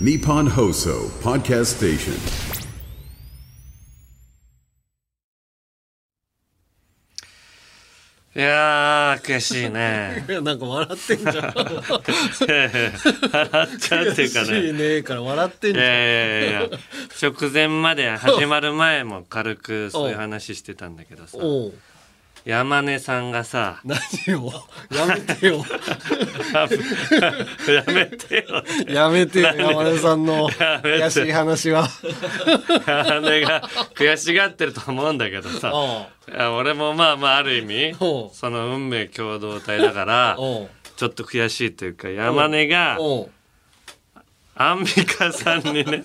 Nippon Hoso Podcast Station. いやー悔しいね。い やなんか笑ってんじゃん。笑っちゃうっていうか悔しいねねから笑ってんいじゃん。やいやいやいや。直前まで始まる前も軽くそういう話してたんだけどさ山根さんがさ何を？やめてよ。やめてよやめてよ山根さんの悔しい話は。山根が悔しがってると思うんだけどさ俺もまあまあある意味その運命共同体だからちょっと悔しいというか山根がおうアンミカさんにね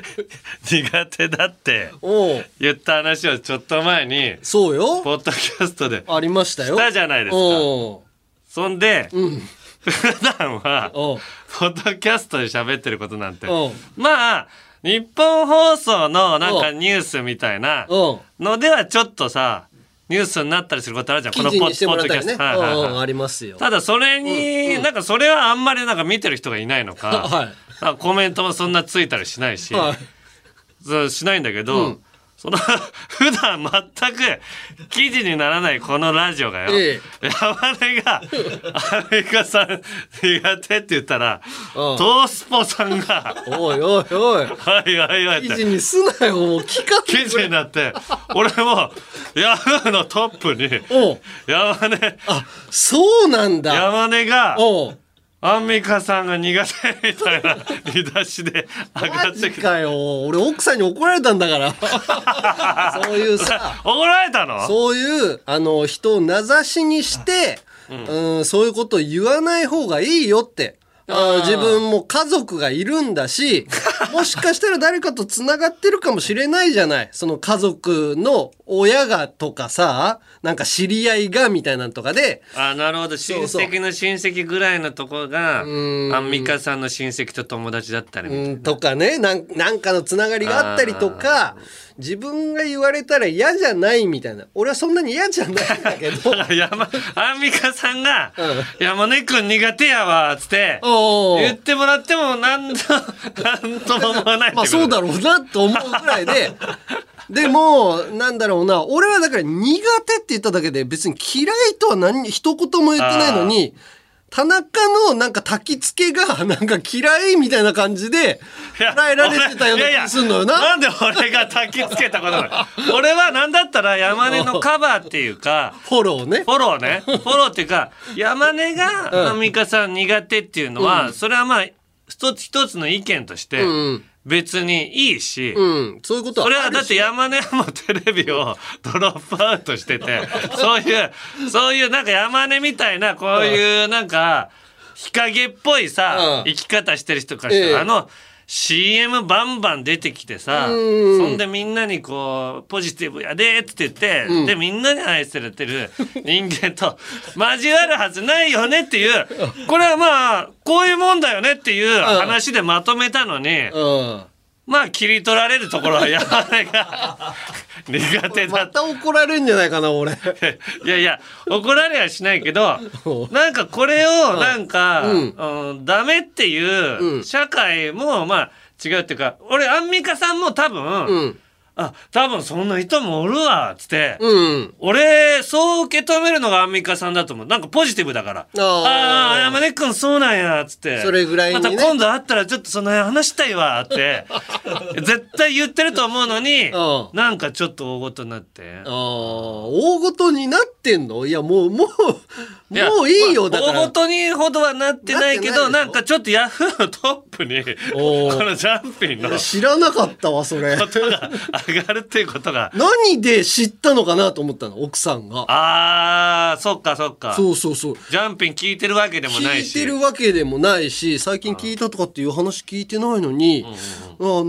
苦手だって言った話をちょっと前にそうよ。ポッドキャストでありましたよ。したじゃないですか。おそんでううん。普段はポッドキャストで喋ってることなんてまあ日本放送のなんかニュースみたいなのではちょっとさニュースになったりすることあるじゃん。こ記のポッドキャスト、あはいりますよ。ただそれに、なんかそれはあんまりなんか見てる人がいないのか、はい コメントもそんなついたりしないし、はい。そうしないんだけど、うん。その 普段全く記事にならないこのラジオがよ、え山根がアメリカさん苦手って言ったら、うんトースポさんがおいおいおい「はいはいはい」記事にすなよもう聞か記事になって俺もヤフーのトップに山根あそうなんだ。山根がおうアンミカさんが苦手みたいな 見出しで上がマってくる。ジかよ。俺奥さんに怒られたんだから。そういうさ。怒られたの？そういうあの人を名指しにして、うん、そういうことを言わない方がいいよって。自分も家族がいるんだし、もしかしたら誰かと繋がってるかもしれないじゃない。その家族の親がとかさ、なんか知り合いがみたいなのとかで、あなるほど。親戚の親戚ぐらいのとこがん。アンミカさんの親戚と友達だったりみたとかね。なんなんかのつながりがあったりとか自分が言われたら嫌じゃないみたいな。俺はそんなに嫌じゃないんだけど。山アンミカさんがうん「山根くん苦手やわ」っつって。おう言ってもらっても何と何とも思わないまあそうだろうなと思うぐらいで。でもなんだろうな俺はだから苦手って言っただけで別に嫌いとは何に一言も言ってないのに田中のなんか焚き付けが なんか嫌いみたいな感じで捉えられてたような気がすんのよな。いやいやなんで俺が焚きつけたことなの？俺は何だったら山根のカバーっていうかフォローね。フォローね。フォローっていうか、山根がアンミカさん苦手っていうのは、それはまあ、一つ一つの意見としてん、別にいいし、うん、そういうことはそれはだって山根もテレビをドロップアウトしてて、そういう、そういうなんか山根みたいな、こういうなんか、日陰っぽいさ、うん。生き方してる人からしたら、ええ。あの、CM バンバン出てきてさ、うん。そんでみんなにこう、ポジティブやでって言って、で、みんなに愛されてる人間と 交わるはずないよねっていう、これはまあ、こういうもんだよねっていう話でまとめたのに、うん。まあ切り取られるところは山根が苦手だ。また怒られるんじゃないかな、俺。いやいや怒られはしないけどなんかこれをなんか、うん。ダメっていう社会もまあ違うっていうか俺アンミカさんも多分、うん。あ多分そんな人もおるわっつって、うん。俺そう受け止めるのがアンミカさんだと思う。なんかポジティブだから。あー。ああ山根君そうなんやっつって。それぐらいにね。また今度会ったらちょっとその話したいわって。絶対言ってると思うのにうん。なんかちょっと大ごとになって。ああ、大ごとになってんの？いや、もう、もう、やもういいよ、だから。大ごとにほどはなってないけどなってなんかちょっとヤフーのトップにこのジャンピンのこ知らなかったわ、それ。とが上がるっていうことが何で知ったのかなと思ったの、奥さんが。あーそっかそっかそうそうそう。ジャンピン聞いてるわけでもないし聞いてるわけでもないし最近聞いたとかっていう話聞いてないのに、あの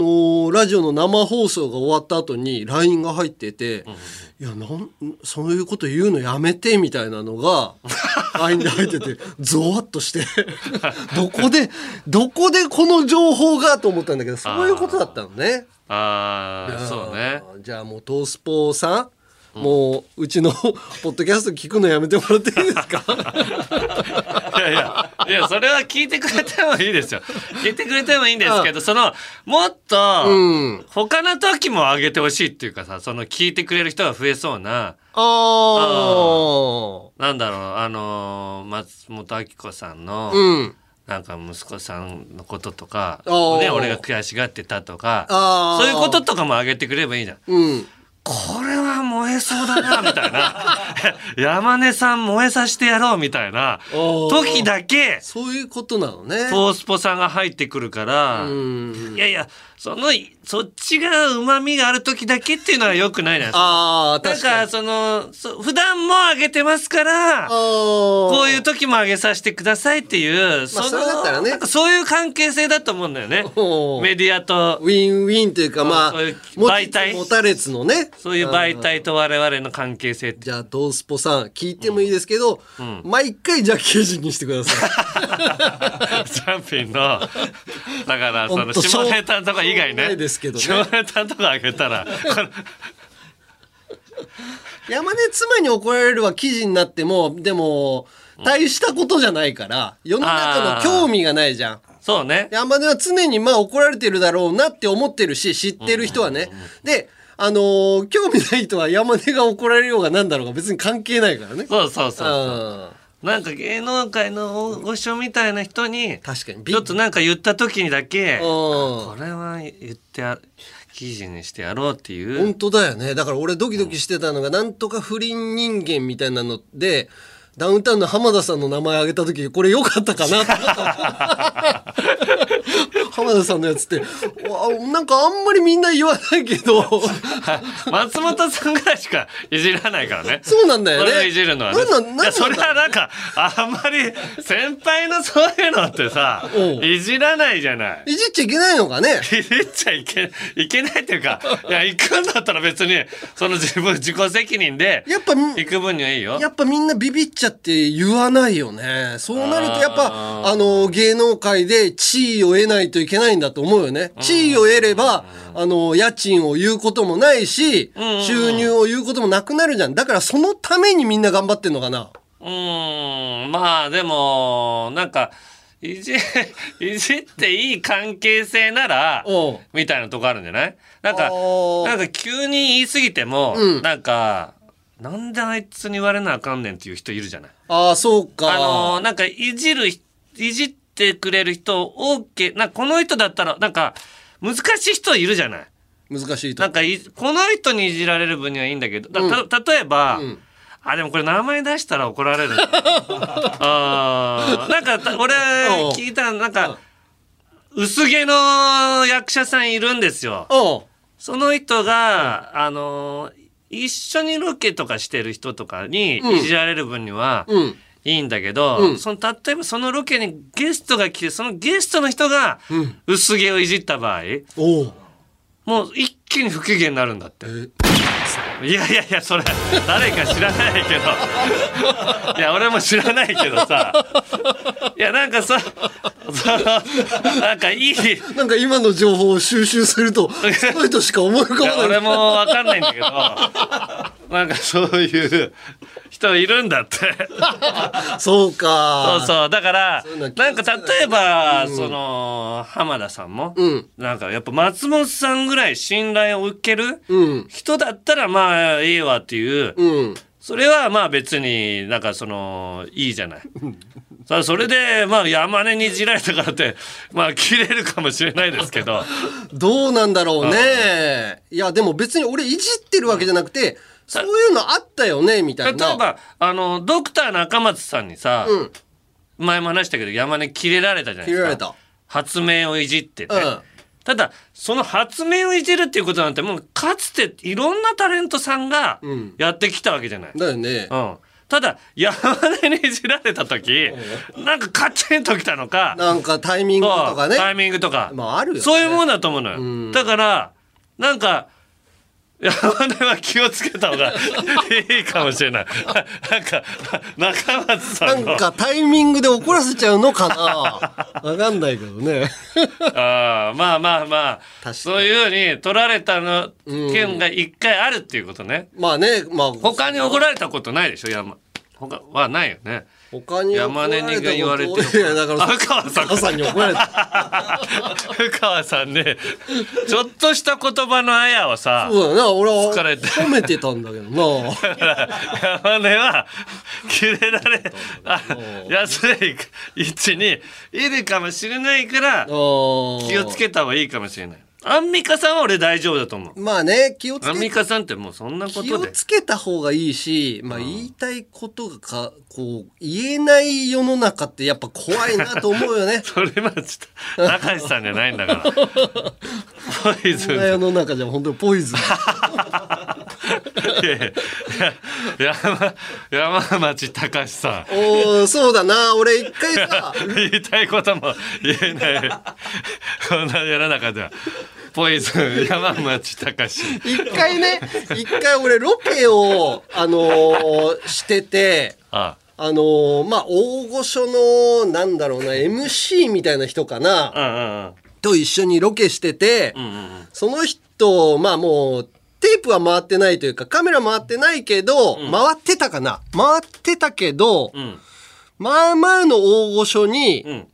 ーラジオの生放送が終わった後に LINE が入ってて「いやなんそういうこと言うのやめて」みたいなのが LINE で入っててゾワッとして。どこでどこでこの情報がと思ったんだけどそういうことだったのね。ああそうね。じゃあもうトースポさんもううちの ポッドキャスト聞くのやめてもらっていいですか？いやいや、いや、それは聞いてくれてもいいですよ。聞いてくれてもいいんですけど、その、もっと、うん。他の時も上げてほしいっていうかさ、その聞いてくれる人が増えそうな、あなんだろう、あのー松本明子さんの、あうん。なんか息子さんのこととか、ね、俺が悔しがってたとか、そういうこととかも上げてくればいいじゃん。うんこれは燃えそうだな、みたいな。山根さん燃えさせてやろう、みたいな。ー。時だけ、そういうことなのね。トースポさんが入ってくるから、うん。いやいや、その、そっちが旨味がある時だけっていうのは良くないな。ああなん確かに。か、その、そ普段も上げてますから、ここういう時も上げさせてくださいっていう、まあそれだったらね。なんかそういう関係性だと思うんだよね。メディアと、ウィンウィンというかまあそういう媒体。つ持たれつのね。そういう媒体と我々の関係性って。じゃあドースポさん聞いてもいいですけど、毎回ジャッキージにしてください。ジャンピンの、だから、その、下ネタとか以外ね。いですけどね。下ネタとかあげたら、山根妻に怒られるは記事になってもでも大したことじゃないから世の中の興味がないじゃん。そうね。山根は常にまあ怒られてるだろうなって思ってるし知ってる人はね。であのー興味ない人は山根が怒られようがなんだろうが別に関係ないからね。そうそうそうそう。うんなんか芸能界の大御所みたいな人に、確かに。ちょっとなんか言った時にだけ、うん。これは言ってや、記事にしてやろうっていう。本当だよね。だから俺ドキドキしてたのがなんとか不倫人間みたいなのでダウンタウンの浜田さんの名前挙げた時これ良かったかなと思った 浜田さんのやつってわなんかあんまりみんな言わないけど 松本さんぐらいしかいじらないからね。そうなんだよねそれをいじるのはね。それはなんか、あんまり先輩のそういうのってさう、んいじらないじゃない。いじっちゃいけないのかねいじっちゃいけいけないっていうか、いや、行くんだったら別に、その自分、自己責任で、やっぱみ行く分にはいいよ。やっぱみんなビビっちゃって言わないよね。そうなるとやっぱ、あの、芸能界で地位を得ないといけないんだと思うよね。地位を得れば、あの、家賃を言うこともないし、収入を言うこともなくなるじゃん。だからそのためにみんな頑張ってんのかな。うーん、まあでも、なんか、いじ、いじっていい関係性ならみたいなとこあるんじゃない？なんか、なんか急に言い過ぎても、うんなんか、なんであいつに言われなあかんねんっていう人いるじゃない？ああ、そうか。あのーなんかいじるひ、いじってくれる人、OK、なこの人だったら、なんか、難しい人いるじゃない。難しいと。なんかい、この人にいじられる分にはいいんだけど、だた例えば、んあ、でもこれ名前出したら怒られる。あーなんかた、俺うん聞いたなんか、薄毛の役者さんいるんですよ。その人が、あのー一緒にロケとかしてる人とかにいじられる分には、うん。いいんだけど、うん。その例えばそのロケにゲストが来てそのゲストの人が薄毛をいじった場合、おう。もう一気に不機嫌になるんだって。え。いやいやいやそれ誰か知らないけど。いや俺も知らないけどさ。いやなんかそそのなんかいい。いなんか今の情報を収集すると、その人しか思い浮かばない。や俺もわかんないんだけどなんかそういう人いるんだって。そうか。そうそうだからなんか例えば、その浜田さんも、うんなんかやっぱ松本さんぐらい信頼を受けるうん。人だったらまあいいわっていう、うん。それはまあ別になんかそのいいじゃない。さあそれでまあ山根にいじられたからってまあ切れるかもしれないですけど どうなんだろうね。いや、でも別に俺いじってるわけじゃなくて、そういうのあったよね、みたいな。例えばあのドクター中松さんにさ、うん。前も話したけど山根切れられたじゃないですか。切れられた。発明をいじってね。うんただその発明をいじるっていうことなんてもうかつていろんなタレントさんがうんやってきたわけじゃない。だよね。うんただ山根にいじられた時なんかカチンときたのかなんかタイミングとかね。タイミングとか、まああるよねそういうもんだと思うのよ、うんだからなんか山根は気をつけた方が いいかもしれない。なんか、中松さなんんの。かタイミングで怒らせちゃうのかなわかんないけどね。ああまあまあまあそういうふうに取られたの件が一回あるっていうことね。まあね、まあ、他に怒られたことないでしょ？山。他はないよね。他に怒山根にが言われてだから、あ香川さん。母さんに怒られた。深川さんね。ちょっとした言葉のあやをさそうだな、俺は褒めてたんだけどな。山根はキレられあ安い位置にいるかもしれないから気気をつけた方がいいかもしれないアンミカさんは俺大丈夫だと思う。まあね、気をつアンミけカさんってもうそんなこ気をつけた方がいいし、まあ、言いたいことがかこう言えない世の中ってやっぱ怖いなと思うよね。それはちょっと中西さんじゃないんだから。ポイズンそんな世の中じゃ本当にポイズン。いやいや山山町隆さん。おーそうだな。俺一回さ。言いたいことも言えない。こんな世の中では。ポイズン山町隆。一回ね一回俺ロケをあのーしててああ。のーまあ大御所のなんだろうな MC みたいな人かな、うんうんうん。と一緒にロケしてて、うんうんその人まあもうテープは回ってないというかカメラ回ってないけど、回ってたかな。回ってたけど、うん。まあまあの大御所に、うん。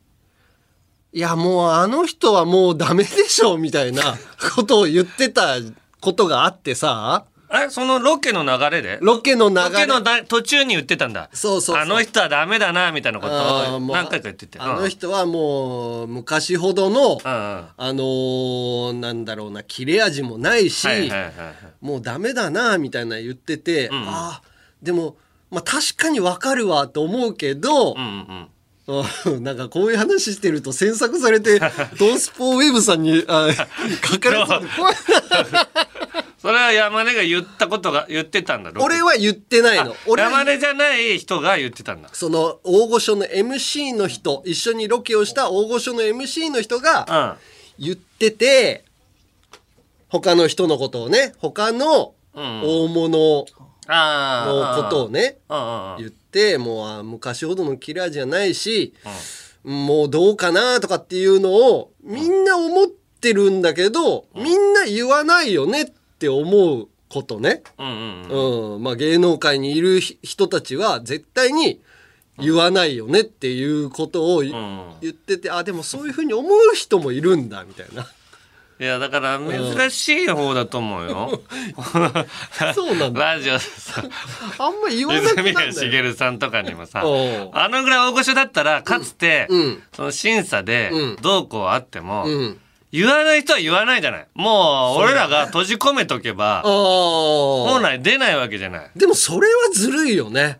いやもうあの人はもうダメでしょみたいなことを言ってたことがあってさえそのロケの流れで？ロケの流れ。ロケのだ途中に言ってたんだ。そうそうあの人はダメだなみたいなことを何回か言ってて。あの人はもう昔ほどの、あのーなんだろうな切れ味もないし、もうダメだなみたいな言ってて、んあーでも、まあ、確かにわかるわと思うけど、うんうんうん。なんかこういう話してると詮索されて トースポウェブさんにあ 書かれてるそれは山根が言ったことが言ってたんだ俺は言ってないの。俺は山根じゃない人が言ってたんだ。その大御所の MC の人一緒にロケをした大御所の MC の人がうん。言ってて他の人のことをね他のうん。大物のことをね言ってもうあ昔ほどのキラーじゃないし、もうどうかなとかっていうのをみんな思ってるんだけど、みんな言わないよねって思うことね、うんうんうん。うん。まあ、芸能界にいるひ人たちは絶対に言わないよねっていうことを言っててあでもそういうふうに思う人もいるんだみたいな。いやだから珍しい方だと思うよ。そうなんだ。ラジオでさ。あんま言わなくなるんだよ。げるさんとかにもさあのぐらい大御所だったらかつて、うん。その審査でうん。どうこうあっても、うん、言わない人は言わないじゃない。もう俺らが閉じ込めとけば あ本あ来出ないわけじゃない。でもそれはずるいよね。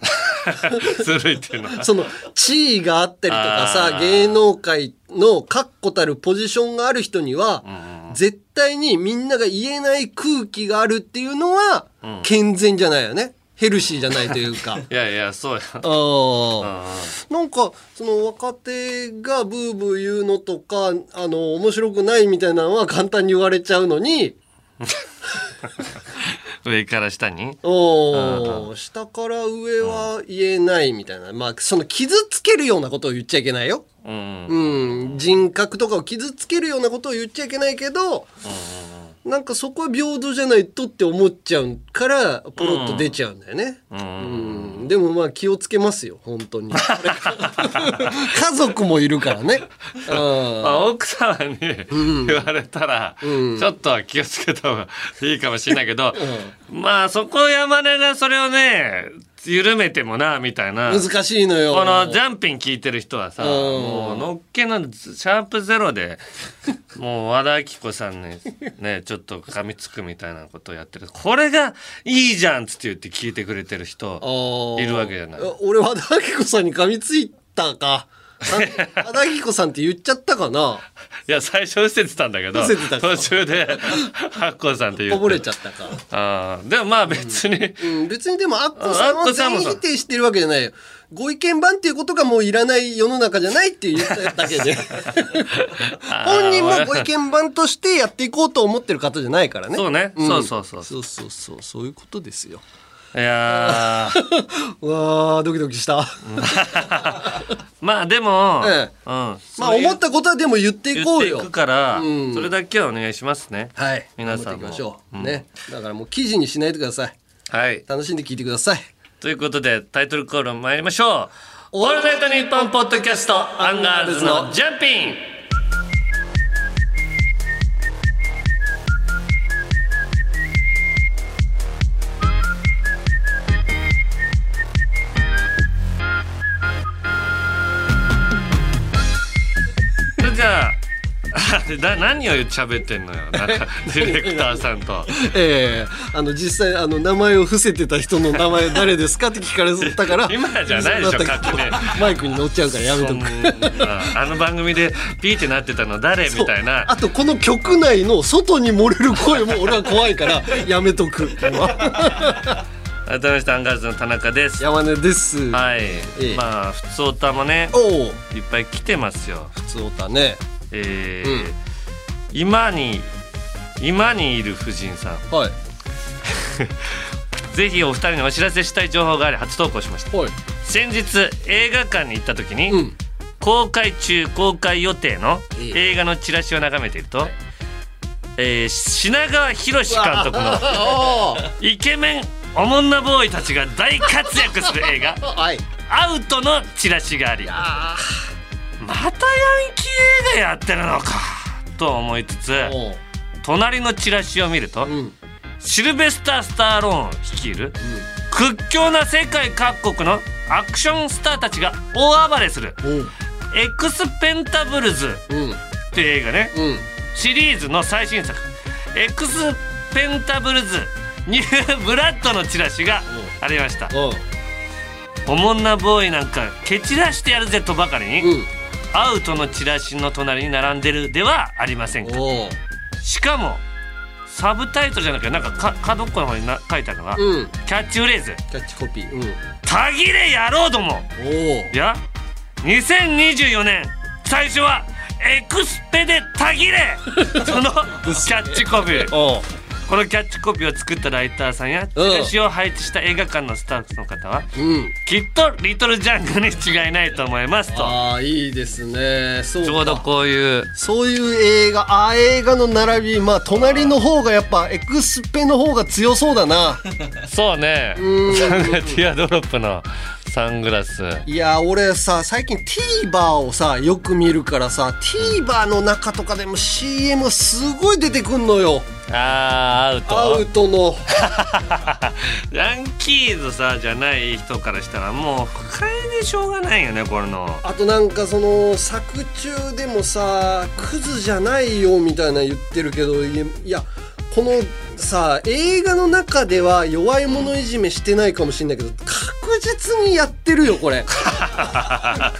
ずるいっていうのは。その地位があったりとかあさー。芸能界の確固たるポジションがある人には、絶対にみんなが言えない空気があるっていうのは、健全じゃないよねヘルシーじゃないというか。いやいやそうや。あーなんかその若手がブーブー言うのとかあの面白くないみたいなのは簡単に言われちゃうのに 上から下に？おー下から上は言えないみたいなまあその傷つけるようなことを言っちゃいけないよ。うん。うん、人格とかを傷つけるようなことを言っちゃいけないけど、なんかそこは平等じゃないとって思っちゃうからポロッと出ちゃうんだよね。うん。でもまあ気をつけますよ本当に。家族もいるからね。あ、奥様に言われたら、ちょっとは気をつけた方がいいかもしれないけど、まあそこ山根がそれをね緩めてもなみたいな。難しいのよ。このジャンピン聞いてる人はさ、ん。もうのっけのシャープゼロで もう和田アキ子さんにねちょっと噛みつくみたいなことをやってる。これがいいじゃんっつって言って聞いてくれてる人いるわけじゃない。俺和田アキ子さんに噛みついたか？あ和田アキ子さんって言っちゃったかな？いや最初伏せてたんだけど伏せてたか。途中でアッコさんって言こぼれってちゃったか。あーでもまあ別に、うん、別にでもアッコさんは全員否定してるわけじゃない。よご意見番っていうことがもういらない世の中じゃないって言っただけで。本人もご意見番としてやっていこうと思ってる方じゃないからね。そうね、ん。そうそうそう。そうそうそう。そういうことですよいやわードキドキした。まあでも、ええ。うん、まあ思ったことはでも言っていこうよ。言っていくから、うん。それだけはお願いしますね。はい。皆さんも。う、ね。だからもう記事にしないでください。はい。楽しんで聞いてください。ということでタイトルコール参りましょう「オールナイトニッポン」ポッドキャストアンガールズのジャンピン だ何を喋ってんのよ。なんか ディレクターさんと。ええあの実際あの名前を伏せてた人の名前誰ですかって聞かれたから。今じゃないでしょ勝手に。マイクに乗っちゃうからやめとく。あの番組でピーってなってたの誰？みたいな。あとこの局内の外に漏れる声も俺は怖いからやめとく。改めましてアンガールズの田中です。山根です。はい、えまあ普通歌もねおおいっぱい来てますよ。普通歌ねえー今に今にいる夫人さん。はい。ぜひお二人にお知らせしたい情報があり初投稿しました。はい。先日映画館に行った時に、うん。公開中公開予定のええ。映画のチラシを眺めていると、えー品川博監督の あイケメンおもんなボーイたちが大活躍する映画あ はい「アウト」のチラシがありあまたヤンキー映画やってるのかと思いつつ隣のチラシを見ると、うん。シルベスター・スタローン率いる屈強な世界各国のアクションスターたちが大暴れするう。ん「エクスペンダブルズ」うん。っていう映画ね。うん。シリーズの最新作「エクスペンダブルズニューブラッド」のチラシがありました。おもんなボーイなんか蹴散らしてやるぜとばかりに、うんアウトのチラシの隣に並んでるではありませんか。しかもサブタイトルじゃなくてなんかか角っこの方にな書いてあるのが、うん。キャッチフレーズ。キャッチコピー。うん「たぎれ野郎ども。おお」いや2024年最初は「エクスペでたぎれ」そのキャッチコピーこのキャッチコピーを作ったライターさんやチラシを配置した映画館のスタッフの方はうん。きっとリトルジャングに違いないと思いますと。ああいいですね。ちょうどこういう。そういう映画あー映画の並びまあ隣の方がやっぱエクスペの方が強そうだな。そうね。ん。サングティアドロップのサングラス。いや俺さ最近 TVer をさよく見るからさ TVer の中とかでも CM すごい出てくんのよあーアウト。アウトの。ヤンキーズさじゃない人からしたらもう不快でしょうがないよねこれの。あとなんかその作中でもさクズじゃないよみたいな言ってるけどいやこのさ映画の中では弱い者いじめしてないかもしれないけど確実にやってるよこれ。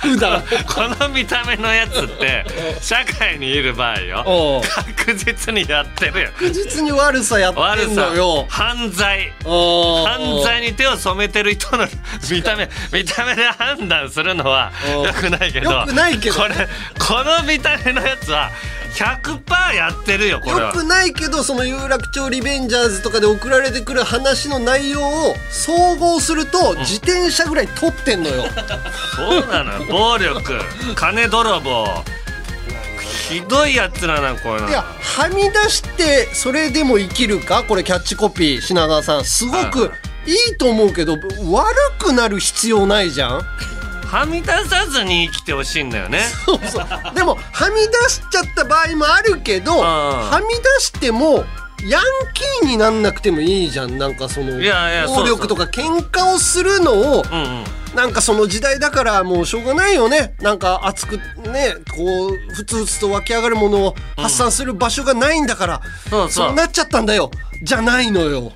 普段。この見た目のやつって 社会にいる場合よ。確実にやってるよ。確実に悪さやってんのよ。犯罪。犯犯罪に手を染めてる人の見た目見た目で判断するのはおよくないけどよくないけどこれこの見た目のやつは100%やってるよこれは。よくないけどその有楽町リベンジャーズとかで送られてくる話の内容を総合すると自転車ぐらい取ってんのよ、そうなのよ暴力。金泥棒。ひどいやつらなこういうの。いやはみ出してそれでも生きるか？これキャッチコピー品川さん。すごくいいと思うけど悪くなる必要ないじゃん？はみ出さずに生きてほしいんだよね。そうそう。でもはみ出しちゃった場合もあるけどん。はみ出してもヤンキーになんなくてもいいじゃん。なんかその暴力とか喧嘩をするのをうんうん。なんかその時代だからもうしょうがないよね。なんか熱くねこうふつふつと湧き上がるものを発散する場所がないんだから、そうそう。そうなっちゃったんだよじゃないのよ。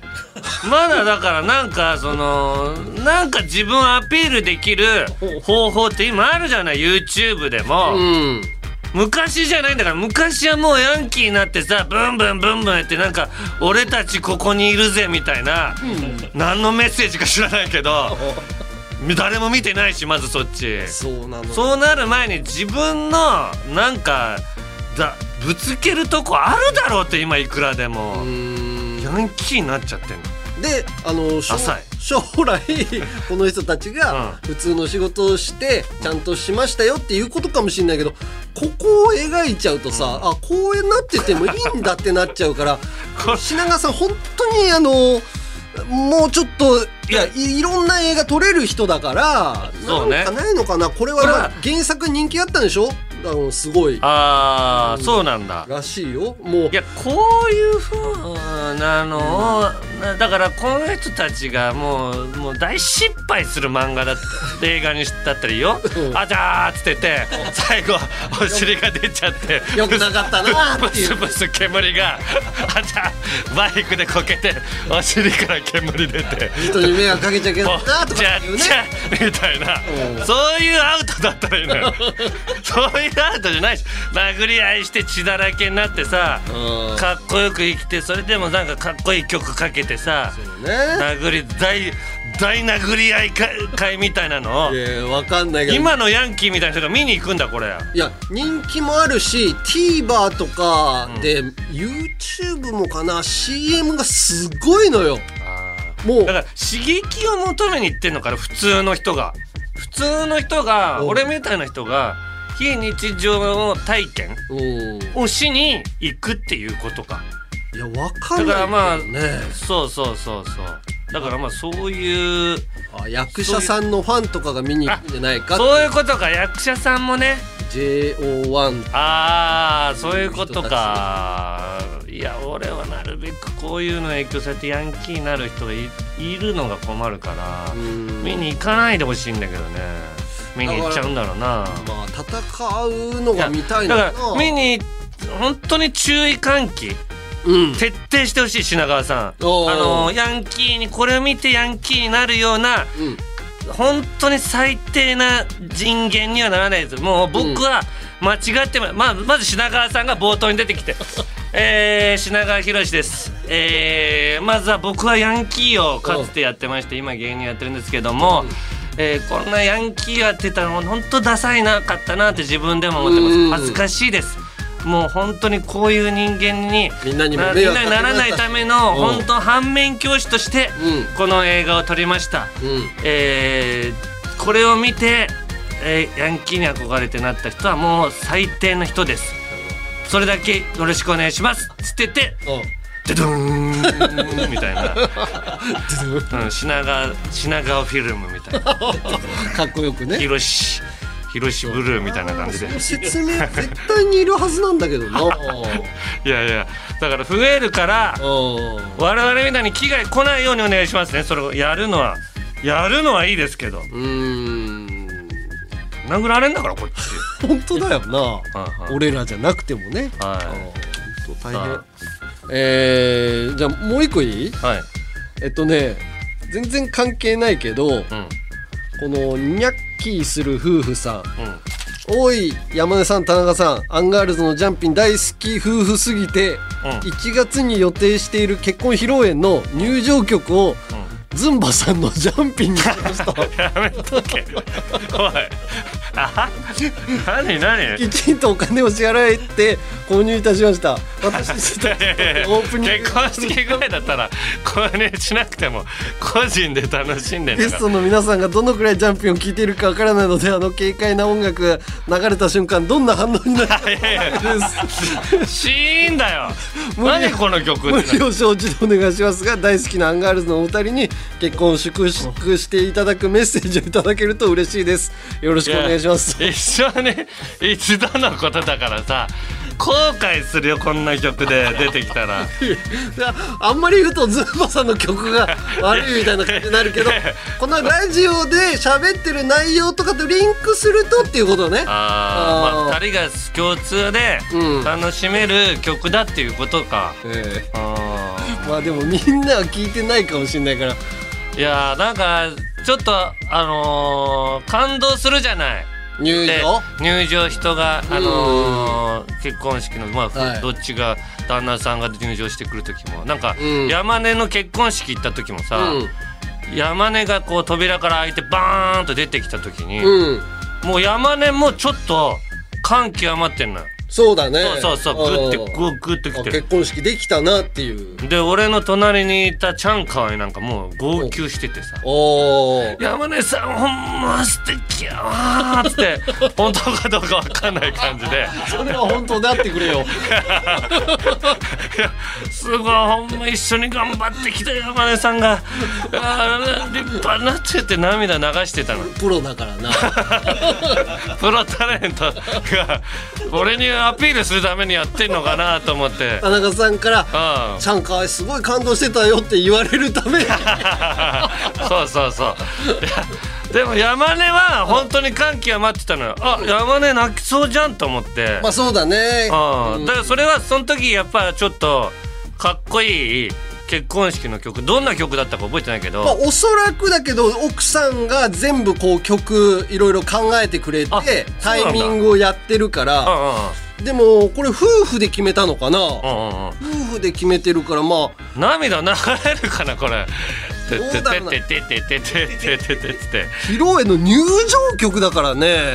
まだだからなんかそのなんか自分をアピールできる方法って今あるじゃない？YouTube でも、うん。昔じゃないんだから昔はもうヤンキーになってさブンブンブンブンってなんか俺たちここにいるぜみたいな、何のメッセージか知らないけど誰も見てないしまずそっち。そうなのそうなる前に自分のなんかだぶつけるとこあるだろうって今いくらでもヤンキーになっちゃってんの。であの将来この人たちが普通の仕事をしてちゃんとしましたよっていうことかもしれないけどここを描いちゃうとさ、あこうなっててもいいんだってなっちゃうから品川さん本当にあのもうちょっといや。いいろんな映画撮れる人だからそうね。なんかないのかな？これは、これは。まあ、原作人気あったんでしょ？あのすごい。ああそうなんだ。らしいよ。もう。いやこういうふうなのをなだからこの人たちがもうもう大失敗する漫画だった映画にだったらいいよ。うん。あじゃーっつってて最後お尻が出ちゃって。よくなかったなっていう。スブス煙があじゃーバイクでこけてお尻から煙出て。人に迷惑かけちゃいけないなとかね。みたいな、うん。そういうアウトだったらいいのよ。そういうアウトじゃないし殴り合いして血だらけになってさうん。かっこよく生きてそれでもなんかかっこいい曲かけてさね。殴り大大殴り合い会会みたいなの。をわかんないけど。今のヤンキーみたいな人が見に行くんだこれ。いや人気もあるし TVer とかで、YouTube もかな CM がすごいのよ。もう。だから刺激を求めに行ってんのから普通の人が。普通の人がうん。俺みたいな人が非日常体験うんをしに行くっていうことか。いやわかんないだからまあねそうそうそうそう。だからまあそういうあ役者さんのファンとかが見に行くんじゃないかそういうことか。役者さんもね。JO1 ああそういうことか。いや俺はなるべくこういうの影響されてヤンキーになる人がいいるのが困るからうん。見に行かないでほしいんだけどね見に行っちゃうんだろうな。まあ戦うのが見たいだから見に本当に注意喚起うん。徹底してほしい品川さん。あのヤンキーにこれを見てヤンキーになるようなうん。本当に最低な人間にはならないです。もう僕は間違っても、まあ、まず品川さんが冒頭に出てきて「えー、品川博です」えーまずは僕はヤンキーをかつてやってまして今芸人やってるんですけども、えーこんなヤンキーやってたの本当ダサいなかったなって自分でも思ってうん。ます恥ずかしいです。もう本当にこういう人間にみんなにもならないためのうん本当反面教師としてうん。この映画を撮りました。うん。えーこれを見て、えーヤンキーに憧れてなった人はもう最低な人です。それだけよろしくお願いします。つっててうんドゥドーン。みたいな、うん、品川品川フィルムみたいな。かっこよくね。広し広しブルーみたいな感じで。説明絶対にいるはずなんだけどな。いやいやだから増えるからうん我々みたいに危害来ないようにお願いしますね。それをやるのはやるのはいいですけど。うーん。殴られんだからこっち。本当だよな。はいはい。俺らじゃなくてもね。はい。本当大変。さえー、じゃあもう一個いい？はい。えっとね全然関係ないけどうん。このニャッキーする夫婦さん。うん。おい山根さん田中さん。アンガールズのジャンピン大好き夫婦すぎて、1月に予定している結婚披露宴の入場曲を、ズンバさんのジャンピンにしましたやめとけ。おい。あ何何？きちんとお金を支払えて購入いたしました。私たちオープニング。結婚式ぐらいだったら購入しなくても個人で楽しんでゲストの皆さんがどのくらいジャンピンを聴いているかわからないのであの軽快な音楽が流れた瞬間どんな反応になるか。らいやいやシーンだよ。何この曲無理を承知でお願いしますが大好きなアンガールズのお二人に結婚を祝福していただくメッセージをいただけると嬉しいです。よろしくお願いします。いや一生ね一度のことだからさ後悔するよこんな曲で出てきたら。いやあんまり言うとズンバさんの曲が悪いみたいな感じになるけど このラジオで喋ってる内容とかとリンクするとっていうことね。あーまああー。2人が共通でうん。楽しめる曲だっていうことか、えあえまあでもみんなは聞いてないかもしれないから。ーいやーなんかちょっとあのー感動するじゃない。で入場？入場人が、あのー結婚式の、まあはい。どっちが旦那さんが入場してくる時もなんか、うん。山根の結婚式行った時もさ、うん。山根がこう扉から開いてバーンと出てきた時に、うん。もう山根もちょっと感極まってんのよそうだね。そうそうそうグッてうん。グッグッてきて結婚式できたなっていう。で俺の隣にいたチャンカワイなんかもう号泣しててさ。おお山根さんほんま素敵やわーっつって本当かどうかわかんない感じで。それは本当であってくれよ。すごいほんま一緒に頑張ってきた山根さんが立派になっちゃって涙流してたの。プロだからな。プロタレントが俺にアピールするためにやってんのかなと思って。田中さんからうん「ちゃんかすごい感動してたよ」って言われるため。に そうそうそう。でも山根は本当に歓喜は待ってたのよ。あ山根泣きそうじゃんと思って。まあそうだね。うん。だからそれはその時やっぱちょっとかっこいい結婚式の曲どんな曲だったか覚えてないけど、まあ、おそらくだけど奥さんが全部こう曲いろいろ考えてくれてあタイミングをやってるかうんらうんうんでもこれ夫婦で決めたのかな？夫婦で決めてるからまあ。涙流れるかなこれ。ててててててててて披露宴の入場曲だからね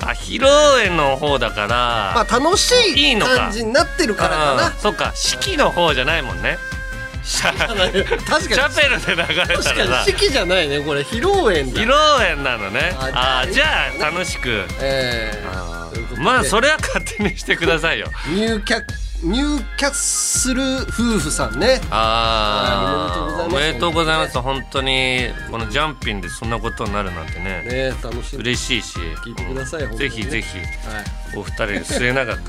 あ披露宴の方だから、まあ楽しい感じになってるからかなそっか式の方じゃないもんね確かにチャペルで流れた確からにさ式じゃないねこれ披露宴披だ露宴なのねあじゃあ楽しくええまあそれは勝手にしてくださいよ。入居入居する夫婦さんね。ああおおめでとうございます。ざいます。本当にこのジャンピンでそんなことになるなんてね。ね楽しんで嬉しいし。聞いてくださいぜひぜひはい。お二人末永く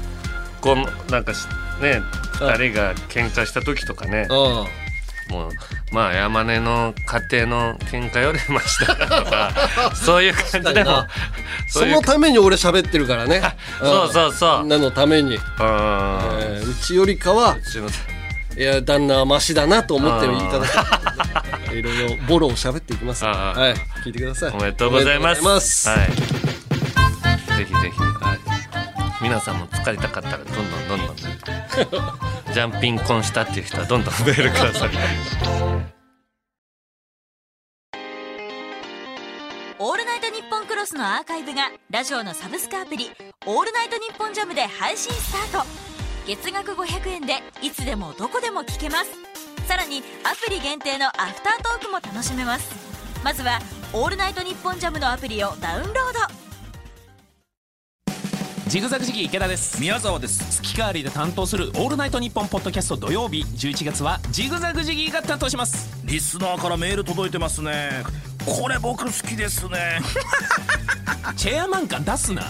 こうなんかしね二人が喧嘩した時とかね。あもうまあ山根の家庭の喧嘩よりましたかとか そういう感じでもあそのために俺喋ってるからね。そうそうそう。みん。なのために、うん。えーうちよりかはいや旦那はマシだなと思っていただ いろいろボロを喋っていきます。はい。聞いてください。おめでとうございます。はい。ぜひぜひ、はい、皆さんも使いたかったらどんどんどんどんねジャンピン婚したっていう人はどんどんメールくださ。いオールナイトニッポンクロスのアーカイブがラジオのサブスクアプリ「オールナイトニッポンジャムで配信スタート。月額500円でいつでもどこでも聞けます。さらにアプリ限定のアフタートークも楽しめます。まずは「オールナイトニッポンジャムのアプリをダウンロード。ジグザグジギー池田です。宮沢です。月替わりで担当する「オールナイトニッポン」ポッドキャスト土曜日11月はジグザグジギーが担当します。リスナーからメール届いてますね。これ僕好きですね。チェアマン感出すな。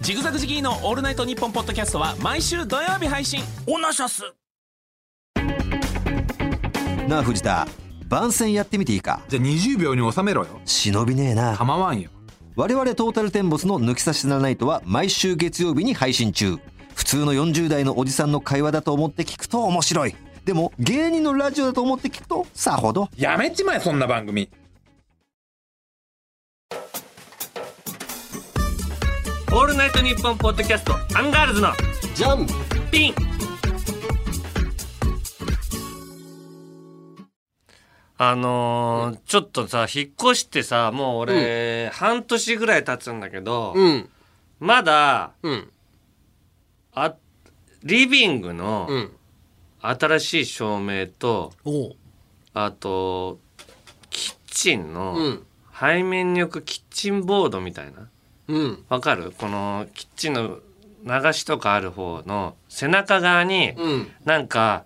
ジグザグジギーの「オールナイトニッポン」ポッドキャストは毎週土曜日配信。おなしゃすなあ藤田。番宣やってみていいか？じゃあ20秒に収めろよ。忍びねえな。構わんよ我々トータルテンボスの抜き差しならないとは毎週月曜日に配信中。普通の40代のおじさんの会話だと思って聞くと面白い。でも芸人のラジオだと思って聞くとさほど。やめちまえそんな番組。オールナイトニッポンポッドキャストアンガールズのジャン。ピンあのーちょっとさ引っ越してさもう俺、半年ぐらい経つんだけど、うん。まだうん。あリビングのうん。新しい照明と、あとキッチンのうん。背面に置くキッチンボードみたいな。うん。わかる？このキッチンの流しとかある方の背中側に、うん。なんか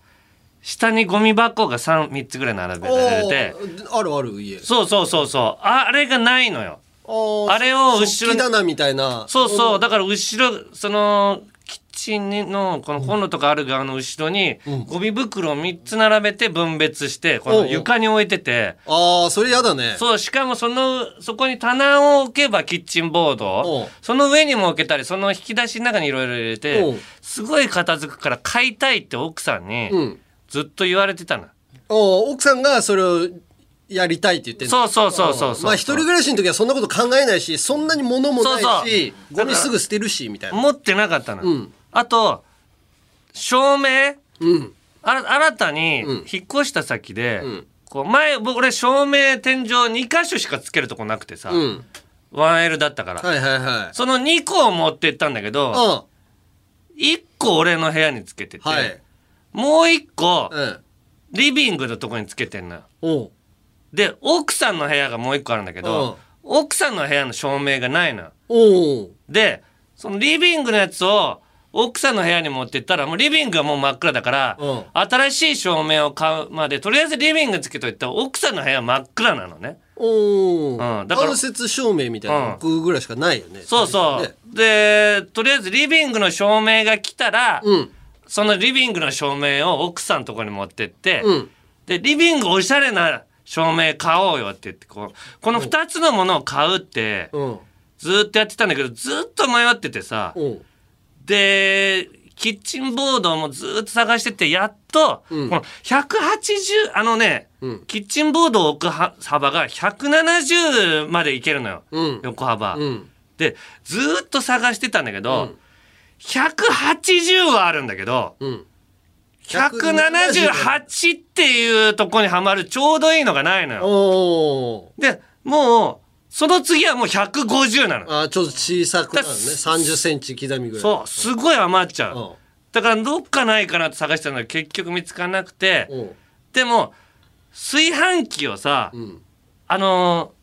下にゴミ箱が 3, 3つぐらい並べられて。あるある家。そうそうそうそう。あれがないのよ。ああれを後ろ棚みたいな。そうそう。だから後ろそのキッチンのこのコンロとかある側の後ろにゴミ袋を3つ並べて分別してこの床に置いてて。ああそれやだね。そうしかもそのそこに棚を置けばキッチンボード。その上にも置けたりその引き出しの中にいろいろ入れおてう。すごい片付くから買いたいって奥さんにうんずっと言われてたの。お奥さんがそれをやりたいって言ってそうそうそうそうそうまあ一人暮らしの時はそんなこと考えないしそんなに物もないしそうそう。ゴミすぐ捨てるしみたいな。持ってなかったの。うん。あと照明？うん。あら新たにうん。引っ越した先で、ん。こう前僕俺照明天井2箇所しかつけるとこなくてさ、うん。1L だったから、はいはいはい。その2個を持ってったんだけどあ1個俺の部屋につけてて、はいもう1個うん。リビングのとこにつけてんのよ。おう。で奥さんの部屋がもう1個あるんだけど、奥さんの部屋の照明がないのよ。おうでそのリビングのやつを奥さんの部屋に持ってったらもうリビングはもう真っ暗だから、うん。新しい照明を買うまでとりあえずリビングつけといたら奥さんの部屋真っ暗なのね。おお、うんだから間接照明みたいなの置くぐらいしかないよね、そうそう、ね。でとりあえずリビングの照明が来たら、うんそのリビングの照明を奥さんのとこに持ってって、うん。でリビングおしゃれな照明買おうよって言ってこうこの2つのものを買うってうん。ずーっとやってたんだけどずーっと迷っててさでキッチンボードもずーっと探しててやっと、うん。この180あのね、うん。キッチンボードを置くは幅が170までいけるのよ、うん。横幅。うん。でずーっと探してたんだけど、うん180はあるんだけどうん。178っていうとこにはまるちょうどいいのがないのよ。でもうその次はもう150なの。あちょっと小さくなるね。だ30センチ刻みぐらい。そうすごい余っちゃう。うん。だからどっかないかなって探してたんだけど結局見つからなくてでも炊飯器をさ、ん。あのー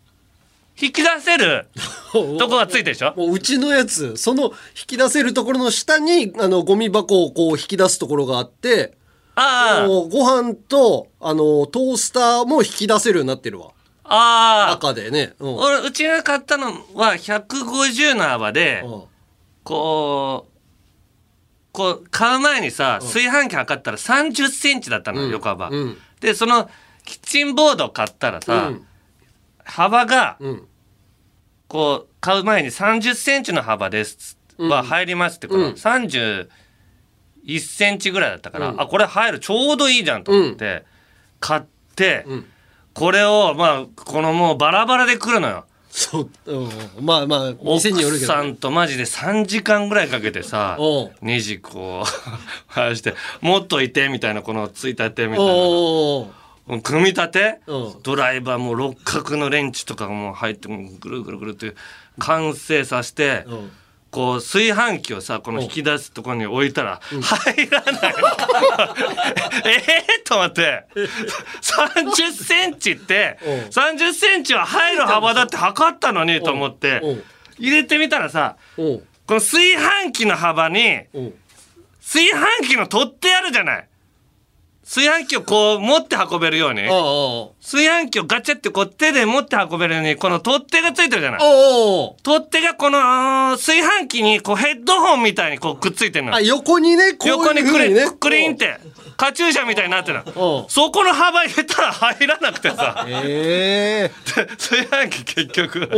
引き出せる とこがついてるでしょ？もううちのやつ。その引き出せるところの下にあのゴミ箱をこう引き出すところがあってああ。ご飯とあのトースターも引き出せるようになってるわ。ああ。中でね。うん。俺うちが買ったのは150の幅で、うん。こうこう買う前にさ炊飯器測ったら3 0センチだったのよ、横幅、うん。でそのキッチンボードを買ったらさ、うん幅がうん。こう買う前に3 0センチの幅ですは入りますってこのうん。31センチぐらいだったから、うん。あこれ入るちょうどいいじゃんと思って、買って、ん。これをまあこのもうバラバラで来るのよ。そう、うん、まあまあ店によるけどね。奥さんとマジで3時間ぐらいかけてさネジこう 回してもっといてみたいなこのついたてみたいな組み立てうん。ドライバーも六角のレンチとかがもう入ってぐるぐるぐるって完成させてうん。こう炊飯器をさこの引き出すところに置いたら入らない。ええと思って。30センチってうん。30センチは入る幅だって測ったのにと思ってうん。入れてみたらさこの炊飯器の幅に炊飯器の取っ手あるじゃない炊飯器をこう持って運べるように。炊飯器をガチャってこう手で持って運べるようにこの取っ手がついてるじゃない。取っ手がこの炊飯器にこうヘッドホンみたいにこうくっついてるのあ横にねこういう横にクリ,、風ねクリーンってカチューシャみたいになってるそこの幅入れたら入らなくてさ。え。え炊飯器結局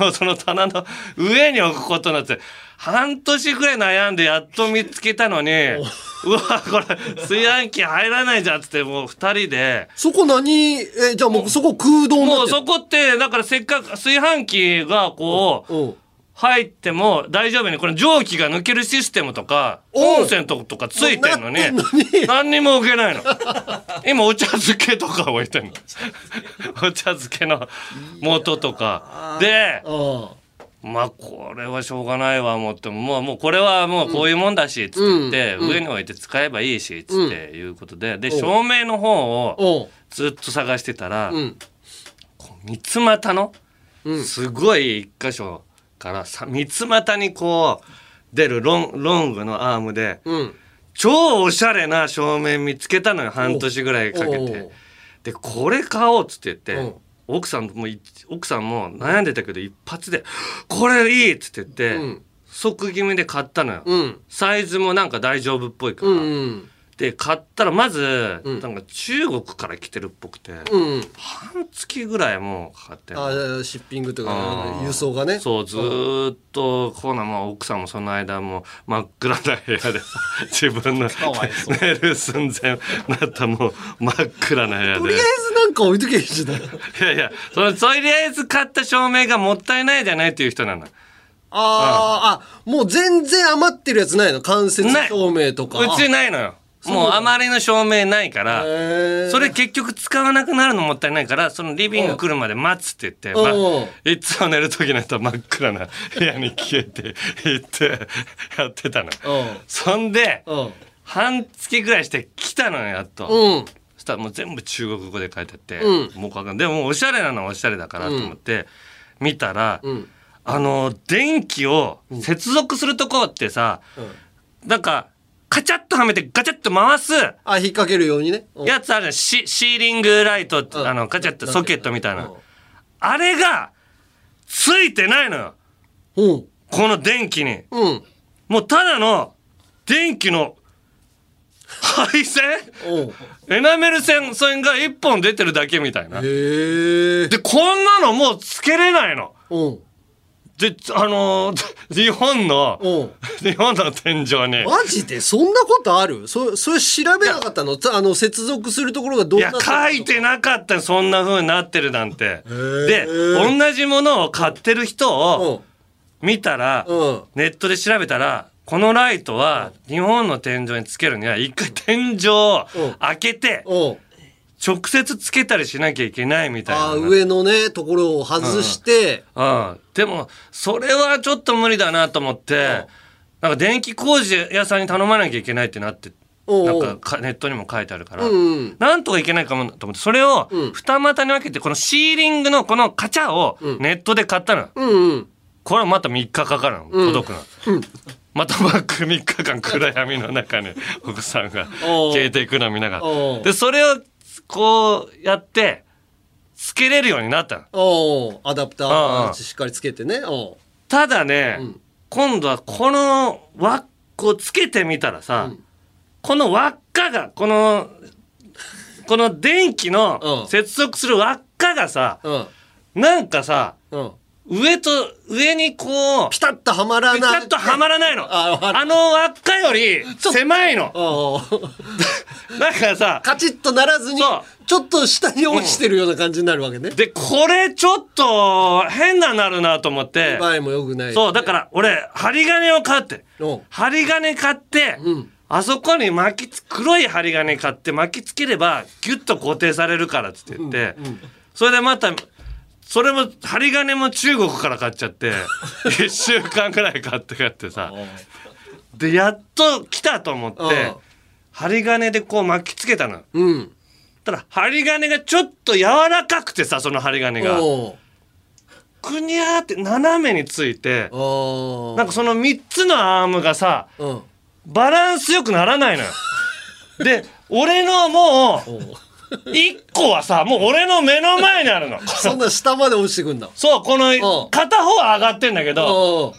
もうその棚の上に置くことになって半年ぐらい悩んでやっと見つけたのに うわこれ炊飯器入らないじゃんっつってもう二人で。そこ何？えじゃあもうそこ空洞もうそこってだからせっかく炊飯器がこう入っても大丈夫にこの蒸気が抜けるシステムとかコンセントとかついてんのに何？にも置けないの。今お茶漬けとか置いてんの。お茶漬けの元とか。であまあこれはしょうがないわ思っても。もうもうこれはもうこういうもんだしつって言って、上に置いて使えばいいしつっていうことで。で照明の方あをずっと探してたら、うん。三つ股のうん。すごい一箇所からさ三つ股にこう出るロンロングのアームでうん。超おしゃれな照明見つけたのよ半年ぐらいかけて。でこれ買おうっつって言って、うん奥さんもい奥さんも悩んでたけど一発で「これいい!」っつって言って、うん。即決めで買ったのよ、うん。サイズもなんか大丈夫っぽいから、うんうんで買ったらまず、うん。なんか中国から来てるっぽくて、うん半月ぐらいもうかかってんの。あシッピングというあかー輸送がね。そうずーっとこうな、まあ、奥さんもその間も真っ暗な部屋でさ 自分のわいそう。寝る寸前なったもう真っ暗な部屋で。とりあえずなんか置いとけばいいじゃない。いやいやそのとりあえず買った照明がもったいないじゃないっていう人なの。あーあもう全然余ってるやつないの？間接照明とか。うちないのよもうあまりの照明ないからそれ結局使わなくなるのもったいないからそのリビング来るまで待つって言って、まう。んいつも寝る時の人は真っ暗な 部屋に消えて行ってやってたのう。んそんでう。ん半月ぐらいして来たのよやっと、うん。そしたらもう全部中国語で書いてあって、うん。もうわかん。でもおしゃれなのはおしゃれだからと思って、見たら、ん。あの電気を接続するとこってさ、なんかカチャッとはめてガチャッと回す。あ引っ掛けるようにね。うん。やつあるじゃん。シシーリングライトって、うん。あのカチャッとソケットみたいな、うん。あれがついてないのよ。うん。この電気に。うん。もうただの電気の配線？う。んエナメル線線が一本出てるだけみたいな。へえでこんなのもうつけれないの。うんであのー 日本のう。ん 日本の天井にマジで？そんなことある？そそれ調べなかったの？つあの接続するところがどんないや書いてなかった。よそんな風になってるなんて。ー。で同じものを買ってる人を見たらうん。ネットで調べたらこのライトは日本の天井につけるには一回天井を開けてうん直接つけたりしなきゃいけないみたいな。あー上のねところを外して。うん、でもそれはちょっと無理だなと思ってなんか電気工事屋さんに頼まなきゃいけないってなってなんかかネットにも書いてあるから、うんうん。なんとかいけないかもと思ってそれをうん二股に分けてこのシーリングのこのカチャをネットで買ったの、うんうん。これはまた3日かかるの。届くの、またマック3日間暗闇の中に奥さんが消えていくのを見ながら。でそれをこうやってつけれるようになったの。おうアダプタうんうん。ーしっかりつけてね。おうただね、ん。今度はこの輪っこつけてみたらさ、この輪っかがこのこの電気のうん。接続する輪っかがさ、うん。なんかさうん上と上にこうピタッとはまらない。ピタッとはまらないの。ああの輪っかより狭いの。おう。なんかさカチッとならずにちょっと下に落ちてるような感じになるわけね。でこれちょっと変ななるなと思って。場合も良くない。そうだから俺針金を買って。針金買って、うん。あそこに巻きつ黒い針金買って巻きつければギュッと固定されるからっつって。言って、それでまたそれも針金も中国から買っちゃって 1週間ぐらい買って買ってさ。でやっと来たと思ってうん。針金でこう巻きつけたのうん。ただ針金がちょっと柔らかくてさその針金が。くにゃーって斜めについてなんかその3つのアームがさうん。バランスよくならないのよ。で、俺のもう、一個はさ、もう俺の目の前にあるの。そんな下まで落ちてくんだそう、こうん。の、片方は上がってんだけど、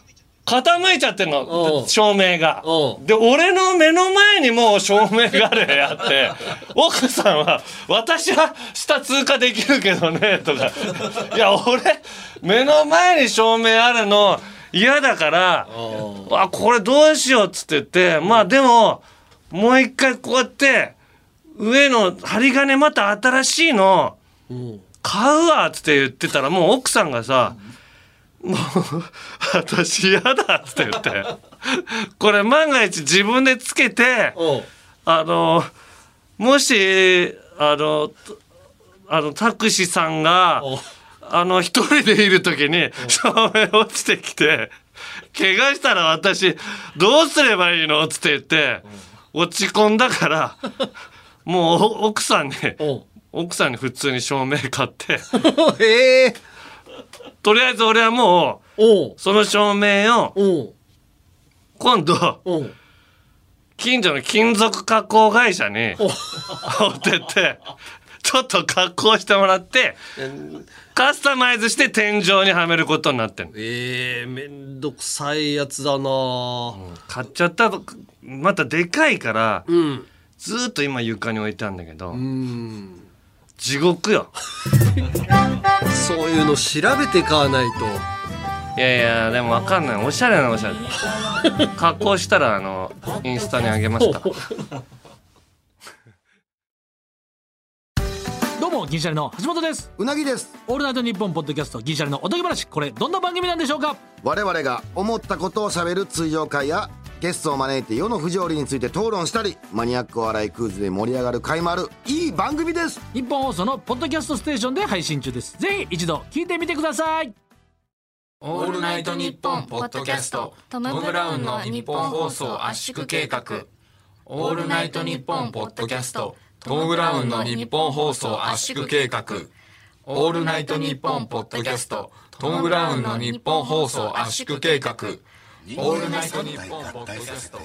傾いちゃってんうの、ん。照明が。う。ん。で、俺の目の前にもう照明がある部屋あって、奥さんは、私は下通過できるけどね、とか。いや、俺、目の前に照明あるの嫌だから、あ、これどうしようっつってて、まあでも、もう一回こうやって、上の針金また新しいの、買うわっつって言ってたら、もう奥さんがさ、もう、私嫌だっつって言って、これ万が一自分でつけて、あの、もし、あの、あの、タクシーさんが、あの、一人でいる時に、照明落ちてきて、怪我したら私、どうすればいいのつって言って、落ち込んだから、もうお奥さんに、奥さんに普通に照明買って、へえ。とりあえず俺はもおう。う、その照明を、今度、近所の金属加工会社に持ってって、ちょっと加工してもらって、カスタマイズして天井にはめることになってんの。えー、めんどくさいやつだな。買っちゃったとまたでかいから、うんずーっと今床に置いてあるんだけど、うん。地獄よ。そういうの調べて買わないと。いやいやでもわかんない。おしゃれなおしゃれ。加工したらあのインスタにあげますからどうも銀シャリの橋本です。うなぎです。オールナイトニッポンポッドキャスト銀シャリのおとぎ話。これどんな番組なんでしょうか？我々が思ったことをしゃべる通常会やゲストを招いて世の不条理について討論したりマニアックお笑いクイズで盛り上がる回もあるいい番組です。日本放送のポッドキャストステーションで配信中です。ぜひ一度聞いてみてください。オールナイトニッポンポッドキャスト。トム・ブラウンのニッポン放送圧縮計画。オールナイトニッポンポッドキャスト。トム・ブラウンのニッポン放送圧縮計画。オールナイトニッポンポッドキャスト。トム・ブラウンの日本放送圧縮計画オールナイトニッポンポッドキャスト。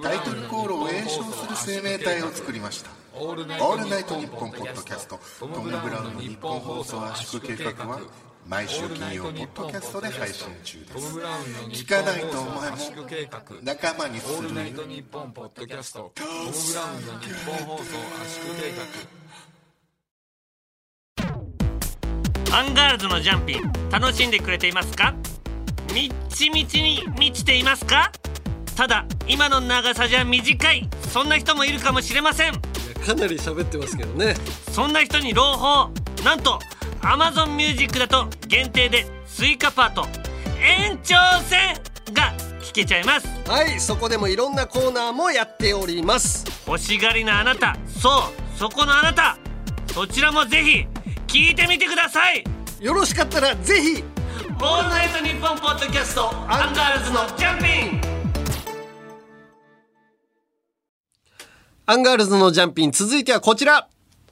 タイトルコールを詠唱する生命体を作りました。オールナイトニッポンポッドキャスト。トム・ブラウンのニッポン放送圧縮計画は毎週金曜ポッドキャストで配信中です。聞かないとお前も仲間にするオールナイトニッポンポッドキャストトム・ブラウンのニッポン放送圧縮計画。アンガールズのジャンピン楽しんでくれていますか？みっちみちに満ちていますか？ただ今の長さじゃ短い。そんな人もいるかもしれません。かなり喋ってますけどね。そんな人に朗報。なんと Amazon Music だと限定で追加パート。延長戦が聞けちゃいます。はいそこでもいろんなコーナーもやっております。欲しがりなあなた。そうそこのあなた。そちらもぜひ聞いてみてください。よろしかったらぜひオールナイトニッポンポッドキャストアンガールズのジャンピン。アンガールズのジャンピン続いてはこちら。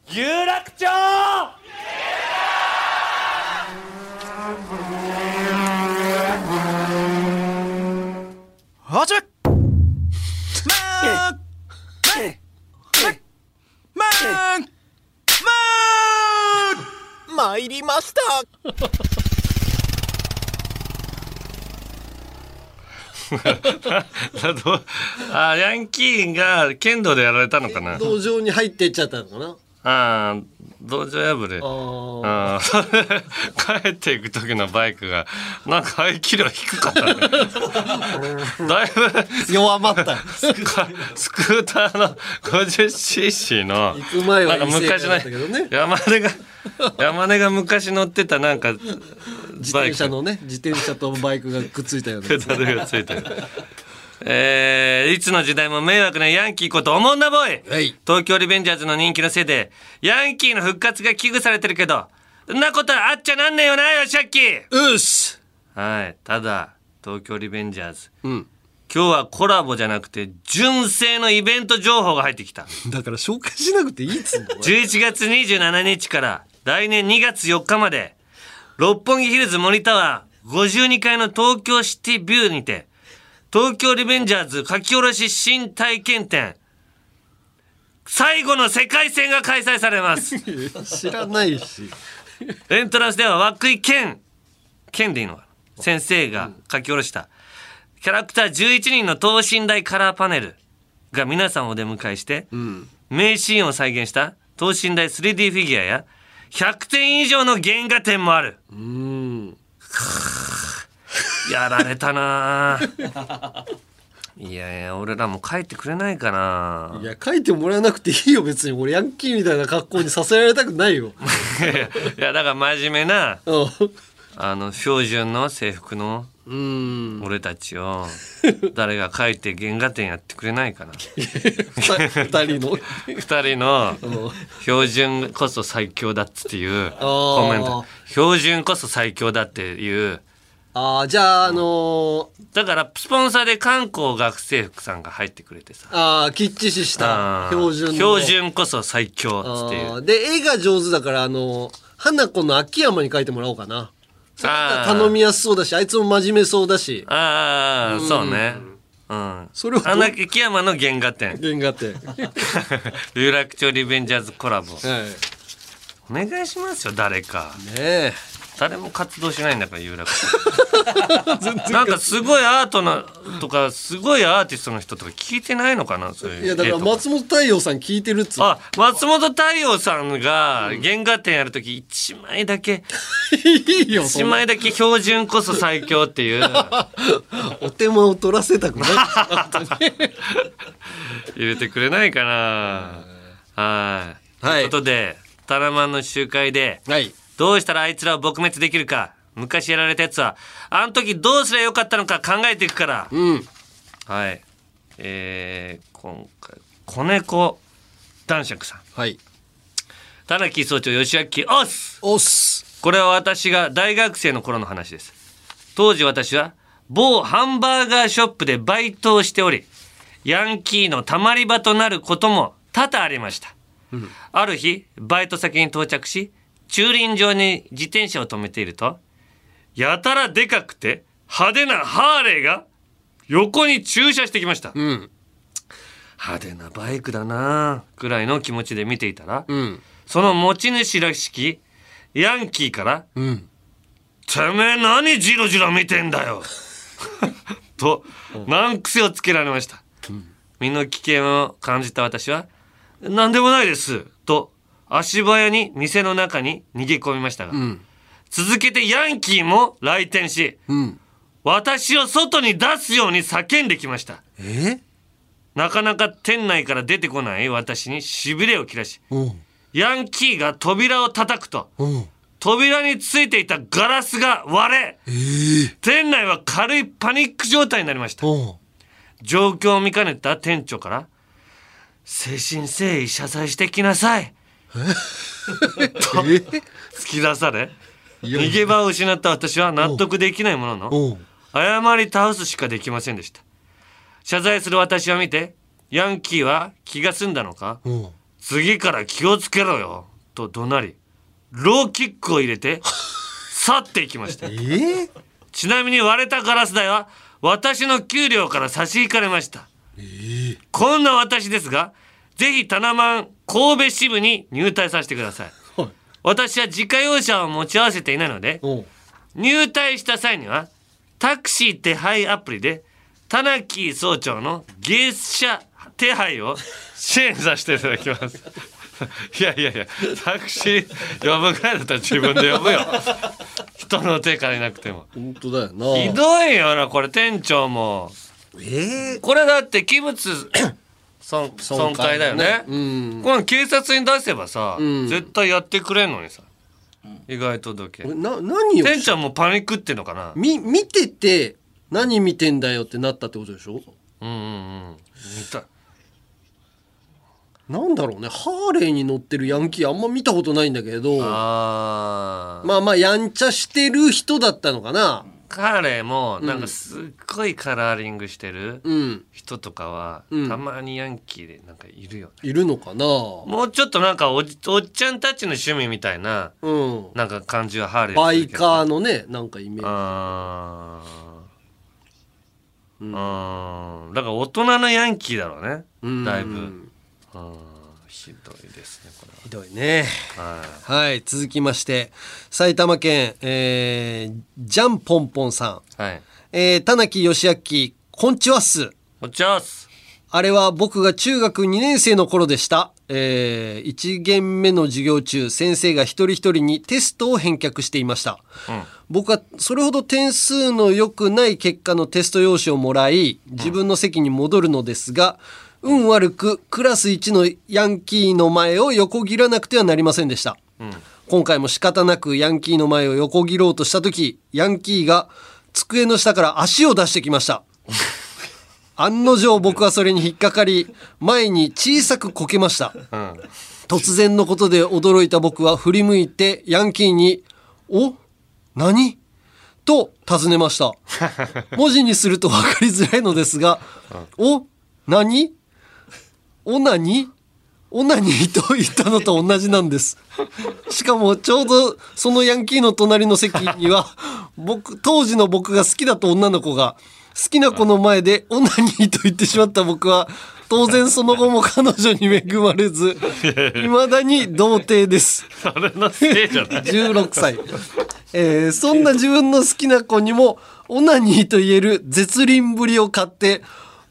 有楽町。はじめ。まーまーまー参りました あヤンキーが剣道でやられたのかな？道場に入っていっちゃったのかな？ああ道場破れ。ああ帰っていく時のバイクがなんか排気量低かったね。だいぶ弱まった。スクーターの 50cc の行く前はなんか昔の山根が山根が昔乗ってたなんか自転車のね自転車とバイクがくっついたような。ペダルがついてる。えー、いつの時代も迷惑なヤンキーことおもんなボーイ、東京リベンジャーズの人気のせいでヤンキーの復活が危惧されてるけどそんなことあっちゃなんねえよなよしゃっきうっす。はい。ただ東京リベンジャーズ、うん。今日はコラボじゃなくて純正のイベント情報が入ってきた。だから紹介しなくていいっつうんだよ11月27日から来年2月4日まで六本木ヒルズ森タワー52階の東京シティビューにて東京リベンジャーズ書き下ろし新体験展最後の世界戦が開催されます。知らないし。エントランスでは涌井健健でいいのかな？先生が書き下ろした。キャラクター11人の等身大カラーパネルが皆さんをお出迎えして、名シーンを再現した等身大 3D フィギュアや100点以上の原画展もある。うん。やられたな。あいやいや俺らも帰ってくれないかな。いや書いてもらわなくていいよ別に。俺ヤンキーみたいな格好にさせられたくないよ。いやだから真面目なうん。あの標準の制服のうん。俺たちを誰が書いて原画展やってくれないかな。二人の。二人の標準こそ最強だっつっていうー。コメント。標準こそ最強だっていう。ああじゃああのーだからスポンサーで観光学生服さんが入ってくれてさ。ああきっちしした標準の。標準こそ最強っつっていう。で絵が上手だからあの花子の秋山に書いてもらおうかな頼みやすそうだしあいつも真面目そうだし。ああそうね。うん。それをあの秋山の原画展。原画展。有楽町リベンジャーズコラボ。はい。お願いしますよ誰か。ねえ誰も活動しないんだから有楽町。なんかすごいアートなとかすごいアーティストの人とか聞いてないのかなそういう。いやだから松本太陽さん聞いてるっつうあ松本太陽さんが原画展やるとき1枚だけ。いいよそ1んな。枚だけ標準こそ最強っていう。お手間を取らせたくない。入れてくれないかな。はい。ということでタラマンの集会ではいどうしたらあいつらを撲滅できるか。昔やられたやつはあの時どうすりゃよかったのか考えていくから。うん。はい。えー、今回子猫男爵さん。はい。田中総長吉明オス。オス。これは私が大学生の頃の話です。当時私は某ハンバーガーショップでバイトをしておりヤンキーのたまり場となることも多々ありました、ある日バイト先に到着し駐輪場に自転車を止めているとやたらでかくて派手なハーレーが横に駐車してきました、うん。派手なバイクだなくらいの気持ちで見ていたら、うん。その持ち主らしきヤンキーからうん「てめえ何ジロジロ見てんだよ」と難癖をつけられました、身の危険を感じた私は「何でもないです」と足早に店の中に逃げ込みましたが、うん。続けてヤンキーも来店しうん。私を外に出すように叫んできました。え？なかなか店内から出てこない私にしびれを切らしうん。ヤンキーが扉を叩くとうん。扉についていたガラスが割れえ？ー、店内は軽いパニック状態になりました。うん。状況を見かねた店長から「誠心誠意謝罪してきなさい」と突き出され？逃げ場を失った私は納得できないものの？うん。謝り倒すしかできませんでした。謝罪する私を見てヤンキーは気が済んだのか？うん。次から気をつけろよ。と怒鳴りローキックを入れて 去っていきました。え？ー、ちなみに割れたガラス代は私の給料から差し引かれました、こんな私ですがぜひタナマン神戸支部に入隊させてください。はい。私は自家用車を持ち合わせていないのでう。ん入隊した際にはタクシー手配アプリで田中総長の月車手配を支援させていただきます。いやいやいやタクシー呼ぶぐらいだったら自分で呼ぶよ。人の手借りなくても。本当だよな。ひどいよなこれ店長も。えー、これだって器物損損壊だよね。うん。この警察に出せばさ、うん。絶対やってくれんのにさ。意外届け。な何を店長もパニックってんのかな。み見てて何見てんだよってなったってことでしょ？うんうんうん。見た。なんだろうね。ハーレーに乗ってるヤンキーあんま見たことないんだけど。あー。まあまあやんちゃしてる人だったのかな彼もなんかすっごいカラーリングしてるうん。人とかは、うん。たまにヤンキーでなんかいるよね。いるのかな？もうちょっとなんかおじおっちゃんたちの趣味みたいなうん。なんか感じはハーレーバイーカーのねなんかイメージ。あー。うん。だから大人のヤンキーだろうね。うん。だいぶ。うんひどいですねこれひどいね。ははい続きまして埼玉県、えー、ジャンポンポンさん、はい。えー、田中義明こんちはっす。こんちはっす。あれは僕が中学2年生の頃でした。えー、1限目の授業中、先生が一人一人にテストを返却していました。うん。僕はそれほど点数の良くない結果のテスト用紙をもらい、自分の席に戻るのですが、運悪くクラス1のヤンキーの前を横切らなくてはなりませんでした。今回も仕方なくヤンキーの前を横切ろうとした時、ヤンキーが机の下から足を出してきました。案の定僕はそれに引っかかり、前に小さくこけました。うん突然のことで驚いた僕は振り向いてヤンキーに「お？何?」と尋ねました文字にすると分かりづらいのですが「お？何？お何お何?」と言ったのと同じなんです。しかもちょうどそのヤンキーの隣の席には僕当時の僕が好きだった女の子が好きな子の前で「オナニー」と言ってしまった僕は当然その後も彼女に恵まれず未だに童貞です。それのせいじゃない。16歳、えーそんな自分の好きな子にもオナニーと言える絶倫ぶりを買って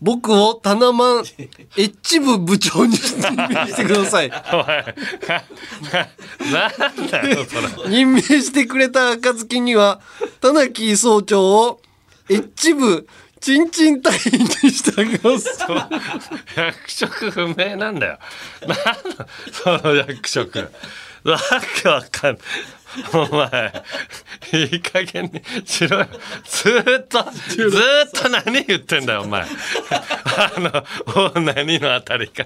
僕をタナマン エッチ部部長に任命してください。なんだよそれ任命してくれた暁には田中総長をエッチ部チンチン隊員にしてあげます。役職不明なんだよ。なんだその役職。わけわかんない。お前、いい加減にしろよ。ずーっと、ずーっと何言ってんだよ、お前。あの、お何のあたりか。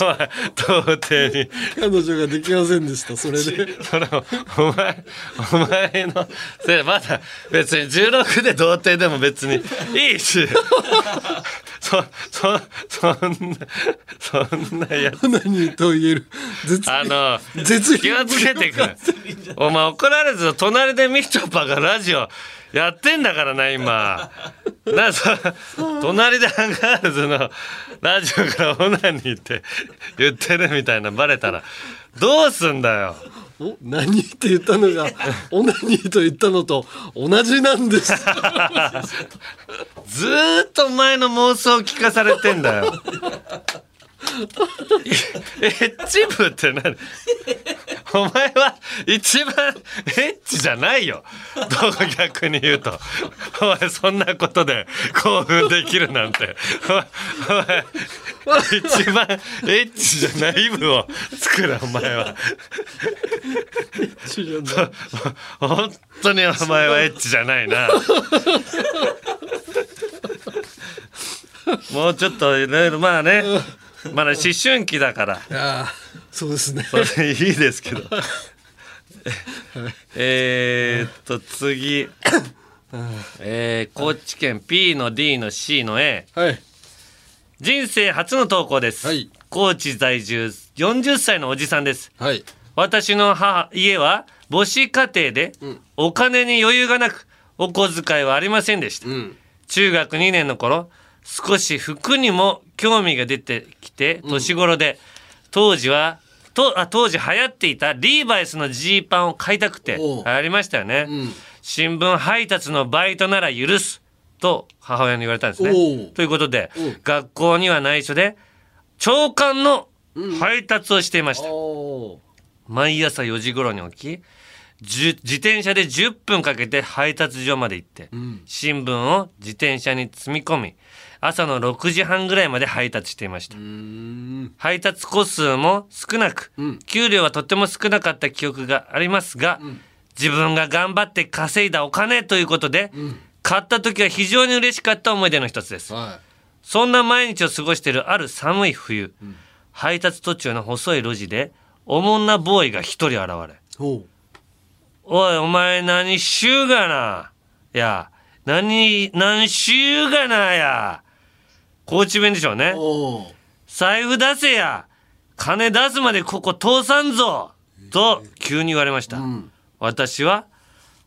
お前、到底に。彼女ができませんでしたそれでそれをお前お前のそれまだ別に16で童貞でも別にいいしそそそんなそんなやつ。何と言える？絶あの絶気をつけてくれ。お前怒られず隣でみちょぱがラジオやってんだからな今。なそ隣でアンガールズのラジオからオナニーって言ってるみたいなバレたら。どうすんだよお何って言ったのが オナニーと言ったのと同じなんです ずーっと前の妄想を聞かされてんだよ。エッチ部って何？お前は一番エッチじゃないよ。どう逆に言うと。お前そんなことで興奮できるなんて。お前、一番エッチじゃない部を作るお前は。本当にお前はエッチじゃないな。もうちょっといろいろまあねまだ思春期だから。ああそうですね。いいですけど。えーっと次。えー高知県 P の D の C の A はい。人生初の投稿です、高知在住40歳のおじさんです、はい。私の母家は母子家庭でお金に余裕がなくお小遣いはありませんでした、中学2年の頃少し服にも興味が出てきて年頃で、当時はとあ当時流行っていたリーバイスのジーパンを買いたくてありましたよね、新聞配達のバイトなら許すと母親に言われたんですね。ということで、学校には内緒で朝刊の配達をしていました、毎朝4時頃に起き自転車で10分かけて配達所まで行って、新聞を自転車に積み込み朝の6時半ぐらいまで配達していました。配達個数も少なく、給料はとても少なかった記憶がありますが、自分が頑張って稼いだお金ということで、買った時は非常に嬉しかった思い出の一つです、そんな毎日を過ごしているある寒い冬、配達途中の細い路地でおもんなボーイが一人現れおおいお前何しゅうがな？いや何何しゅうがなや？高知弁でしょうね。財布出せや。金出すまでここ通さんぞ。と急に言われました、私は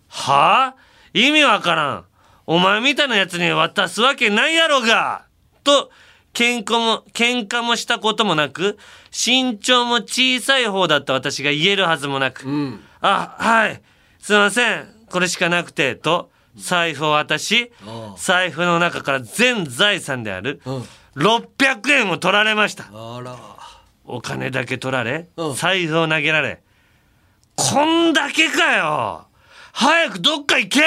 はあ？意味わからん。お前みたいなやつに渡すわけないやろが。と喧嘩も喧嘩もしたこともなく身長も小さい方だった私が言えるはずもなく、あはいすいません。これしかなくてと財布を渡し財布の中から全財産である600円を取られました。お金だけ取られ財布を投げられこんだけかよ。早くどっか行け。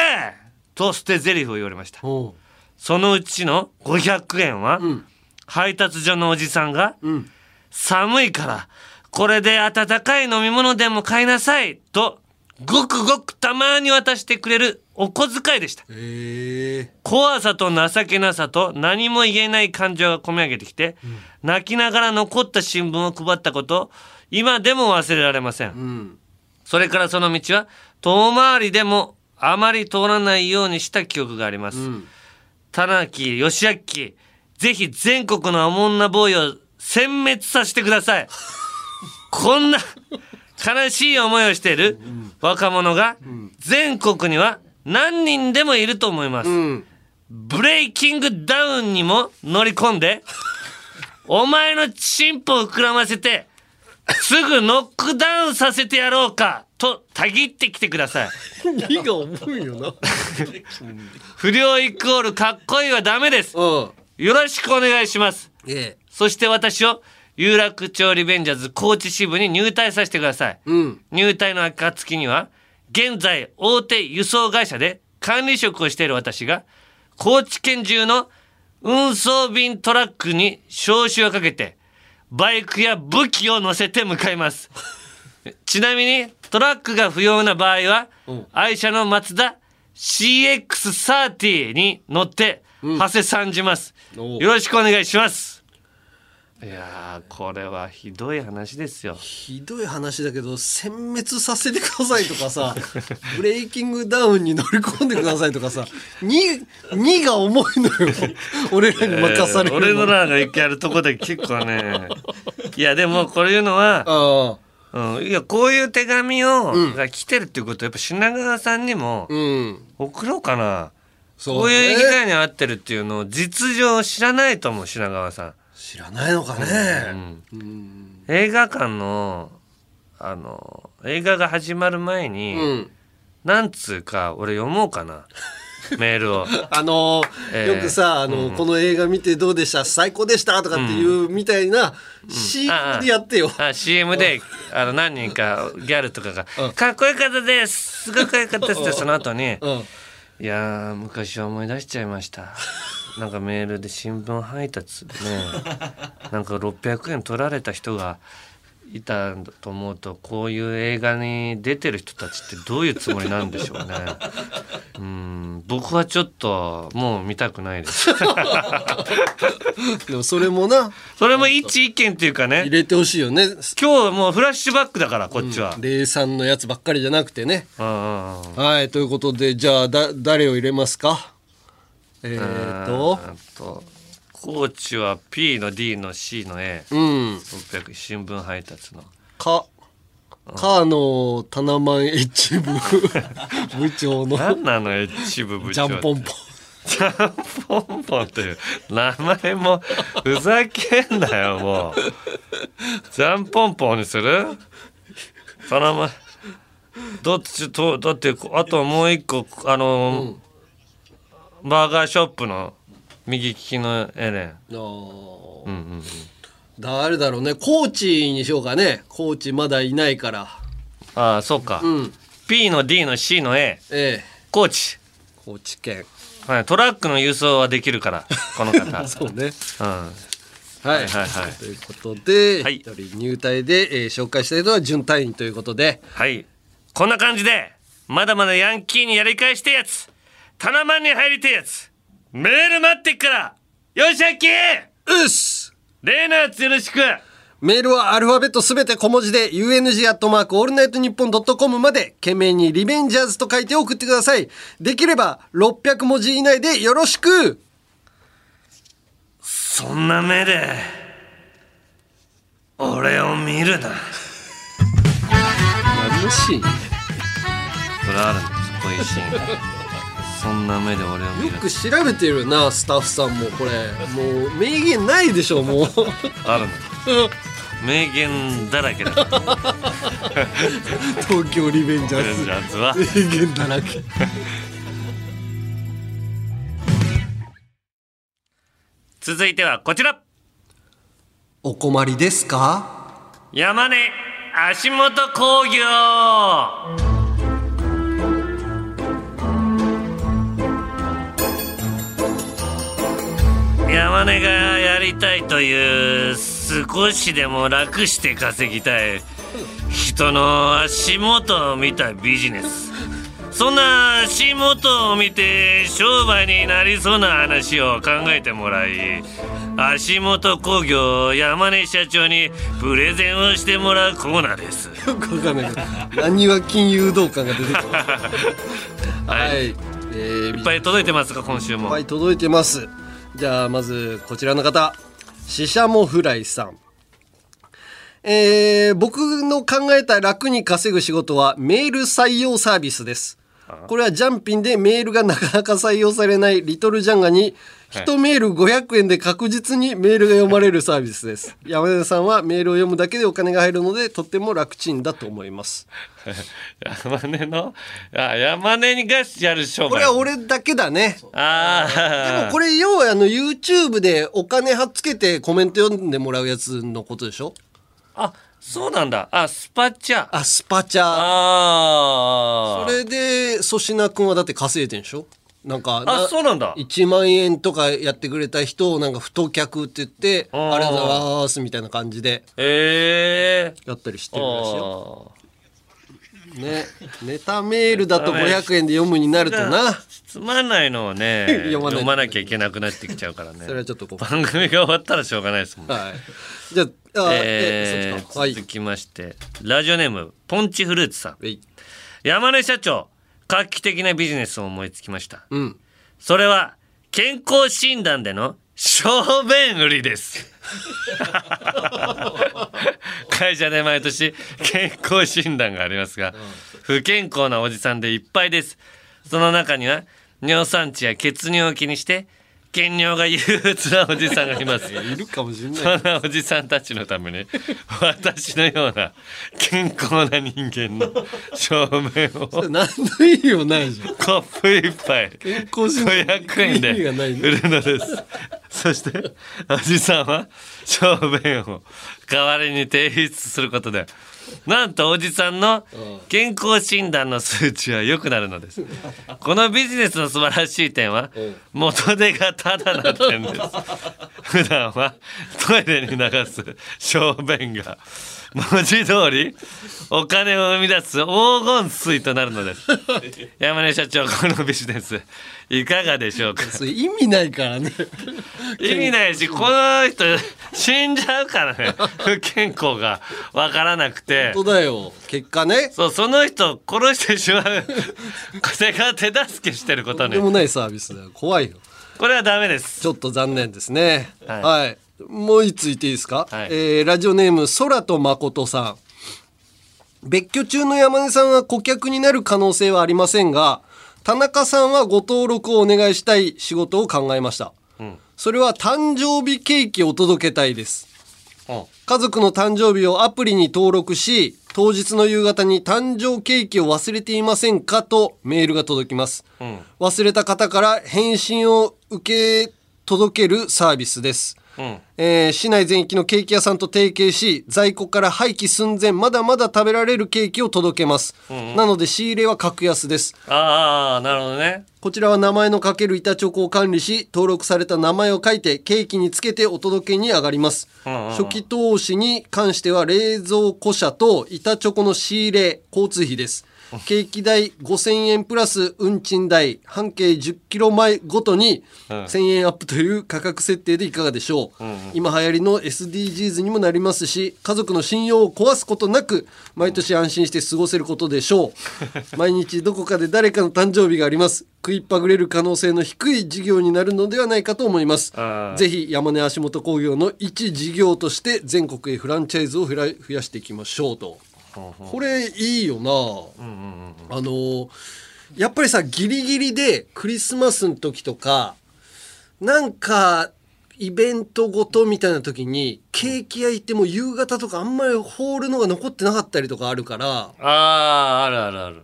と捨て台詞を言われました。そのうちの500円は、配達所のおじさんが、寒いからこれで温かい飲み物でも買いなさい。とごくごくたまに渡してくれるお小遣いでした。怖さと情けなさと何も言えない感情が込み上げてきて、泣きながら残った新聞を配ったこと今でも忘れられません、それからその道は遠回りでもあまり通らないようにした記憶があります、田中義明ぜひ全国のおもんなボーイを殲滅させてください。こんな悲しい思いをしている若者が全国には何人でもいると思います、ブレイキングダウンにも乗り込んで お前のチンポを膨らませてすぐノックダウンさせてやろうかとたぎってきてください。荷が重いよな。不良イコールかっこいいはダメです。よろしくお願いします。え。そして私を有楽町リベンジャーズ高知支部に入隊させてください、入隊の暁には現在大手輸送会社で管理職をしている私が高知県中の運送便トラックに招集をかけてバイクや武器を乗せて向かいます。ちなみにトラックが不要な場合は、愛車のマツダ CX30 に乗って、長谷さんじます。よろしくお願いします。いやーこれはひどい話ですよ。ひどい話だけど殲滅させてくださいとかさ ブレイキングダウンに乗り込んでくださいとかさ 2, 2が重いのよ。俺らに任されるえー俺のらがやるとこで結構ね。いやでもこういうのは、うん、いやこういう手紙を、が来てるっていうことはやっぱ品川さんにも送ろうかな、そうね。こういう被害に遭ってるっていうのを実情知らないと思う品川さん知らないのかね、映画館のあの映画が始まる前に、うん。なんつうか俺読もうかな。メールを。あのーえ。ーよくさあの、この映画見てどうでした？最高でしたとかっていうみたいな CM でやってよ、あ CM であの何人かギャルとかが「かっこよかったです！すごくかっこよかったです」ってその後に「いやー昔思い出しちゃいました」なんかメールで新聞配達でね なんか600円取られた人がいたと思うとこういう映画に出てる人たちってどういうつもりなんでしょうね。うん僕はちょっともう見たくないです。でもそれもなそれも一意見っていうかね入れてほしいよね今日もうフラッシュバックだからこっちは。03のやつばっかりじゃなくてねうんうんうんはいということでじゃあだ誰を入れますか？えー、と。と高知は P の D の C の A、うん。600新聞配達の。かかのタナマン H 部。部長の。何なの H 部部長ジャンポンポン。ジャンポンポンっていう。名前もふざけんなよもう。ジャンポンポンにする？そのまどっちとだってあともう一個あの、バーガーショップの右利きのエレン。うんうんうん。誰だろうね。コーチにしようかね。コーチまだいないから。ああそうか、うん。P の D の C の A ええ。コーチ。高知県はい、トラックの輸送はできるからこの方。そうね。うん。はい、はいはいはい。ということで一、人入隊で、えー紹介したいのは準隊員ということで。はい。こんな感じでまだまだヤンキーにやり返してやつタナマンに入りてえやつ。メール待ってっから。よしヤンキー。うっす。例のやつよろしく。メールはアルファベットすべて小文字で UNG アットマークオールナイトニッポンドットコムまで件名にリベンジャーズと書いて送ってください。できれば600文字以内でよろしく。そんな目で俺を見るな。何のシーン？これあるんですこういうシーンがそんな目で俺を見る。よく調べてるなスタッフさんもこれ。もう名言ないでしょもう。あるの。名言だらけだ。東京リベンジャーズ。ーは。ズ名言だらけ。続いてはこちら。お困りですか？山根足元工業山根がやりたいという少しでも楽して稼ぎたい人の足元を見たビジネスそんな足元を見て商売になりそうな話を考えてもらい足元工業山根社長にプレゼンをしてもらうコーナーです。よくわかんないけど何は金融道感が出てくるはい、えー、いっぱい届いてますか今週も。いっぱい届いてますじゃあまずこちらの方。ししゃもフライさん。えー、僕の考えた楽に稼ぐ仕事はメール採用サービスです。これはジャンピンでメールがなかなか採用されないリトルジャンガに1メール500円で確実にメールが読まれるサービスです。山根さんはメールを読むだけでお金が入るのでとっても楽ちんだと思います。山根のあ山根がやる商売。これは俺だけだね。ああでもこれ要はあの YouTube でお金はっつけてコメント読んでもらうやつのことでしょ？あそうなんだ。あスパチャ。あスパチャ。あそれで粗品君はだって稼いでんでしょ？なんかあそうなんだ。1万円とかやってくれた人をなんか太客って言ってあー。ありがとうございますみたいな感じでええやったりしてるらしいよ。ねネタメールだと500円で読むになるとな。つまんないのをね 読まなきゃいけなくなってきちゃうからね。それはちょっと番組が終わったらしょうがないですもんはい。じゃああえー続きましてラジオネームポンチフルーツさん。はい。山根社長画期的なビジネスを思いつきました。うん。それは健康診断での小便売りです。会社で毎年健康診断がありますが不健康なおじさんでいっぱいです。その中には尿酸値や血尿を気にして検尿が憂鬱なおじさんがいます。いるかもしれない。そんなおじさんたちのために私のような健康な人間の正面を。何の意味もないじゃん。コップ一杯。健康診断500円で売るのです。そしておじさんは小便を代わりに提出することで なんとおじさんの健康診断の数値は良くなるのです。このビジネスの素晴らしい点は元手がタダな点です。普段はトイレに流す小便が文字通りお金を生み出す黄金水となるのです。山根社長このビジネスいかがでしょうか？意味ないからね。意味ないしこの人死んじゃうからね。不健康がわからなくて。本当だよ。結果ね。そうその人を殺してしまう。これが手助けしてることね。とんでもないサービスだよ。怖いよ。これはダメです。ちょっと残念ですね。はい。はい、もう一つ言っていいですか、はい。えーラジオネーム空と誠さん。別居中の山根さんは顧客になる可能性はありませんが田中さんはご登録をお願いしたい仕事を考えました、ん。それは誕生日ケーキを届けたいです。うん。家族の誕生日をアプリに登録し当日の夕方に誕生ケーキを忘れていませんかとメールが届きます、ん。忘れた方から返信を受け届けるサービスです、うん。えー市内全域のケーキ屋さんと提携し在庫から廃棄寸前まだまだ食べられるケーキを届けます、なので仕入れは格安です。ああなるほどね。こちらは名前の書ける板チョコを管理し登録された名前を書いてケーキにつけてお届けに上がります、んうんうん。初期投資に関しては冷蔵庫車と板チョコの仕入れ交通費ですケーキ代5000円プラス運賃代半径10キロ前ごとに1000円アップという価格設定でいかがでしょう、今流行りの SDGs にもなりますし家族の信用を壊すことなく毎年安心して過ごせることでしょう。毎日どこかで誰かの誕生日があります。食いっぱぐれる可能性の低い事業になるのではないかと思います。ぜひ山根足元工業の一事業として全国へフランチャイズを増やしていきましょうとこれいいよな、あのーやっぱりさギリギリでクリスマスの時とかなんかイベントごとみたいな時にケーキ屋行っても夕方とかあんまりホールのが残ってなかったりとかあるからあああるあるある。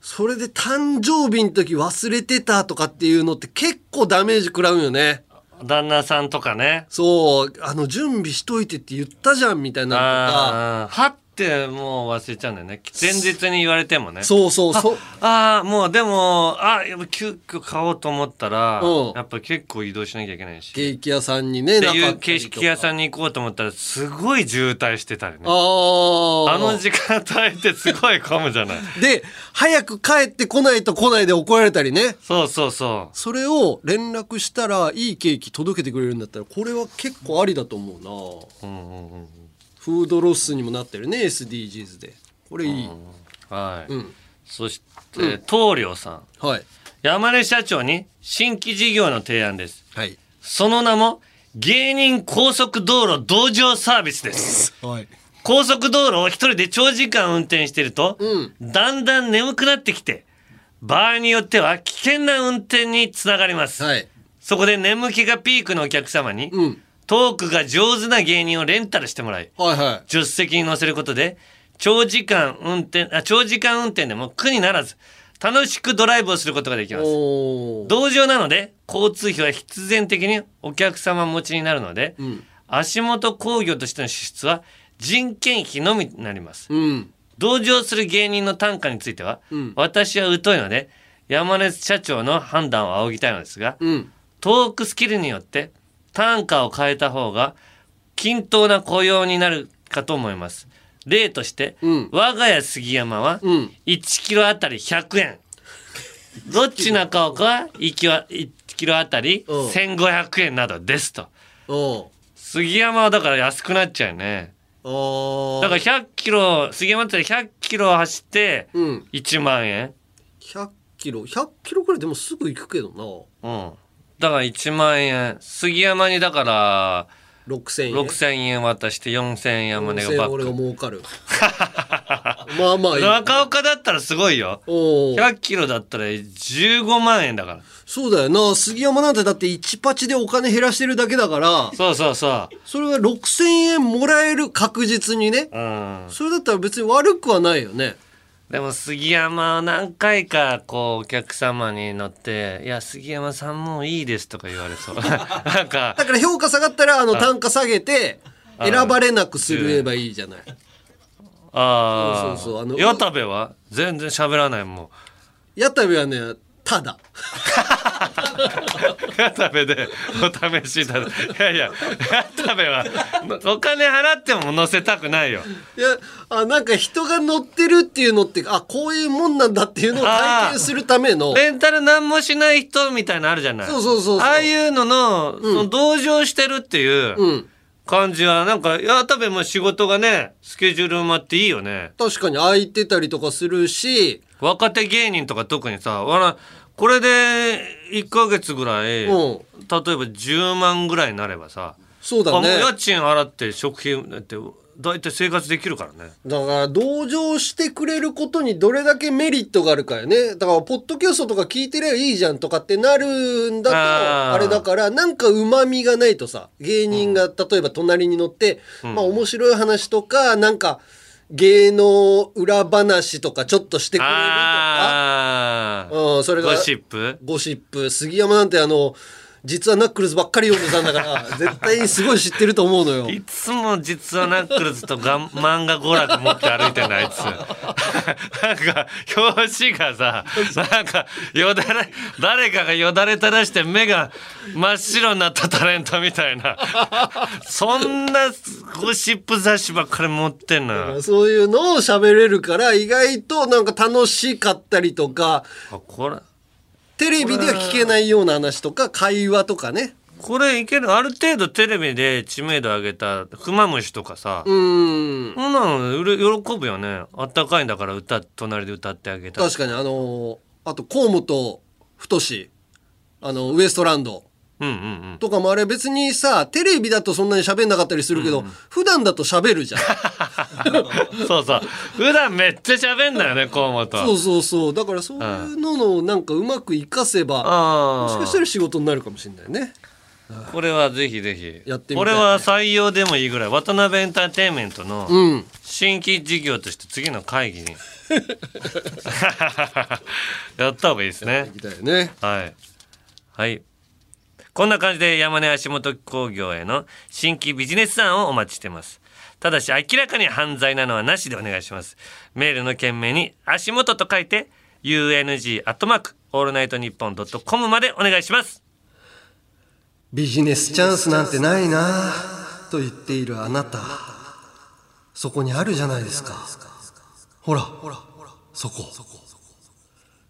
それで誕生日の時忘れてたとかっていうのって結構ダメージ食らうよね。旦那さんとかね。そうあの準備しといてって言ったじゃんみたいなのとかはってもう忘れちゃうんだよね。前日に言われてもね。そうそうそう。ああもうでもあやっぱ急遽買おうと思ったら、うん。やっぱ結構移動しなきゃいけないし。ケーキ屋さんにねっていうなかったりと。か景色屋さんに行こうと思ったらすごい渋滞してたりね。あの時間帯ってすごい混むじゃない。で早く帰ってこないと来ないで怒られたりね。そうそうそそれを連絡したらいいケーキ届けてくれるんだったらこれは結構ありだと思うな、ううんうんうんフードロスにもなってるね SDGs で。これいい、はい、うん。そして棟梁さん。はい。山根社長に新規事業の提案です。はい。その名も芸人高速道路同乗サービスです。はい。高速道路を一人で長時間運転してると、うん。だんだん眠くなってきて場合によっては危険な運転につながります、はい。そこで眠気がピークのお客様に、うんトークが上手な芸人をレンタルしてもらいはいはい。助手席に乗せることで長時間運転あ長時間運転でも苦にならず楽しくドライブをすることができます。同乗なので交通費は必然的にお客様持ちになるので、ん。足元工業としての支出は人件費のみになります。うん。同乗する芸人の単価については、ん。私は疎いので山根社長の判断を仰ぎたいのですが、うん。トークスキルによって単価を変えた方が均等な雇用になるかと思います。例として、我が家杉山は1キロあたり100円。どっち中岡は1キロ ,1 キロあたり1500円などですと。杉山はだから安くなっちゃうよね。だから100キロ、杉山って100キロ走って1万円。100キロ100キロくらいでもすぐ行くけどうん。だから1万円。杉山にだから、6000円？6000円渡して4000円山根がなバッ俺がク。儲かる まあまあ中岡だったらすごいよ。100キロだったら15万円だから。そうだよな杉山なんてだって1パチでお金減らしてるだけだからそうそうそうそれが6000円もらえる確実にねうん。それだったら別に悪くはないよねでも杉山は何回かこうお客様に乗って「いや杉山さんもういいです」とか言われそう。なんかだから評価下がったらあのあ単価下げてあ選ばれなくすればいいじゃない。ああそうそうそう。あの矢田部は？全然喋らないもん。矢田部はねただ。矢田部でお試しだいやいや矢田部はお金払っても乗せたくないよ。いやあなんか人が乗ってるっていうのってあこういうもんなんだっていうのを体験するための。レンタル何もしない人みたいなのあるじゃない。そうそうそうああいうのの,、その同情してるっていう感じはなんか矢田部も仕事がねスケジュール埋まっていいよね。確かに空いてたりとかするし若手芸人とか特にさわらこれで1ヶ月ぐらい、う。ん例えば10万ぐらいになればさそうだね。家賃払って食費だって大体生活できるからね。だから同情してくれることにどれだけメリットがあるかよね。だからポッドキャストとか聞いてりゃいいじゃんとかってなるんだとあれだからなんかうまみがないとさ芸人が例えば隣に乗って、まあ面白い話とかなんか芸能裏話とかちょっとしてくれるとか？ああうんそれがゴシップ？ゴシップ。杉山なんてあの実はナックルズばっかり読んでたんだから 絶対にすごい知ってると思うのよ。いつも実はナックルズとがん 漫画娯楽持って歩いてんだあいつ。なんか表紙がさなんかよだれ誰かがよだれ垂らして目が真っ白になったタレントみたいな。そんなゴシップ雑誌ばっかり持ってんのよ。そういうのを喋れるから意外となんか楽しかったりとか。あこれテレビでは聞けないような話とか会話とかね。これいける。ある程度テレビで知名度上げたクマムシとかさ、うん。そんなのうれ喜ぶよね。あったかいんだから歌隣で歌ってあげたら確かにあのーあと河本太あのウエストランドとかもあれ別にさテレビだとそんなに喋んなかったりするけど、普段だと喋るじゃん。そうそう。普段めっちゃ喋んだよね河本そうそうそう。だからそういうののなんかうまく活かせばもしかしたら仕事になるかもしれないね。これはぜひぜひ。やってみたいこれは採用でもいいぐらい。渡辺エンターテインメントのうん。新規事業として次の会議に。やった方がいいですね。ね。はい。はいこんな感じで山根足元工業への新規ビジネス案をお待ちしてます。ただし明らかに犯罪なのはなしでお願いします。メールの件名に足元と書いて UNG アットマークオールナイトニッポンドットコムまでお願いします。ビジネスチャンスなんてないなぁと言っているあなた。そこにあるじゃないですか。ほらそこ。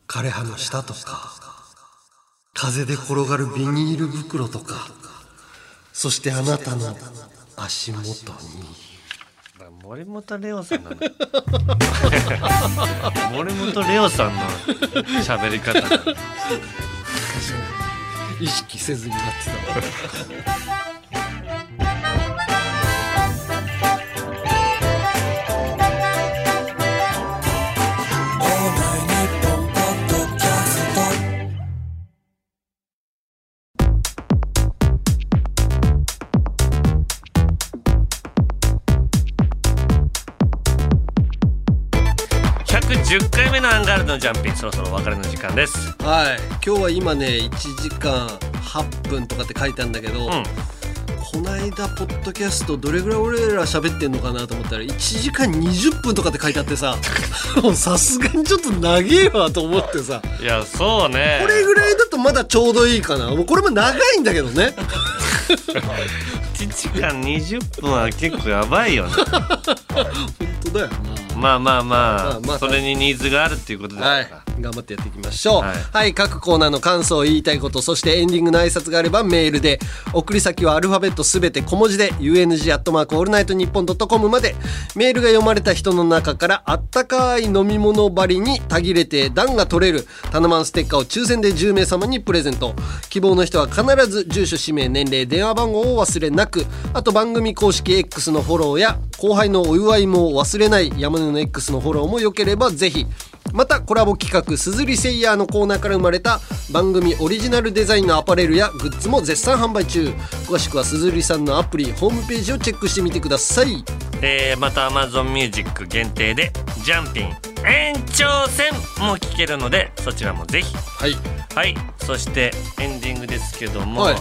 枯葉の下とか。風で転がるビニール袋とかそしてあなたの足元に。森本レオさんな。の森本レオさんの喋り方 意識せずになってたわ110回目のアンガールズのジャンピンそろそろお別れの時間です。はい。今日は今ね1時間8分とかって書いてあるんだけど、この間ポッドキャストどれぐらい俺ら喋ってんのかなと思ったら1時間20分とかって書いてあってさ。さすがにちょっと長えわと思ってさ。いやそうね。これぐらいだとまだちょうどいいかな。もうこれも長いんだけどね。1時間20分は結構やばいよね。本当だよな。まあまあまあ、まあまあそれにニーズがあるっていうことですから、はい。頑張ってやっていきましょう。ははい。い、各コーナーの感想言いたいことそしてエンディングの挨拶があればメールで送り先はアルファベットすべて小文字で UNG アットマークオールナイトニッポンドットコムまでメールが読まれた人の中からあったかい飲み物針にたぎれて暖が取れるタナマンステッカーを抽選で10名様にプレゼント。希望の人は必ず住所氏名年齢電話番号を忘れなくあと番組公式 X のフォローや後輩のお祝いも忘れない山根の X のフォローもよければぜひまたコラボ企画「すずりセイヤー」のコーナーから生まれた番組オリジナルデザインのアパレルやグッズも絶賛販売中。詳しくはすずりさんのアプリホームページをチェックしてみてください。えーまた Amazon Music 限定で「ジャンピン延長戦」も聴けるのでそちらもぜひ。はい。はい。そしてエンディングですけども、はい。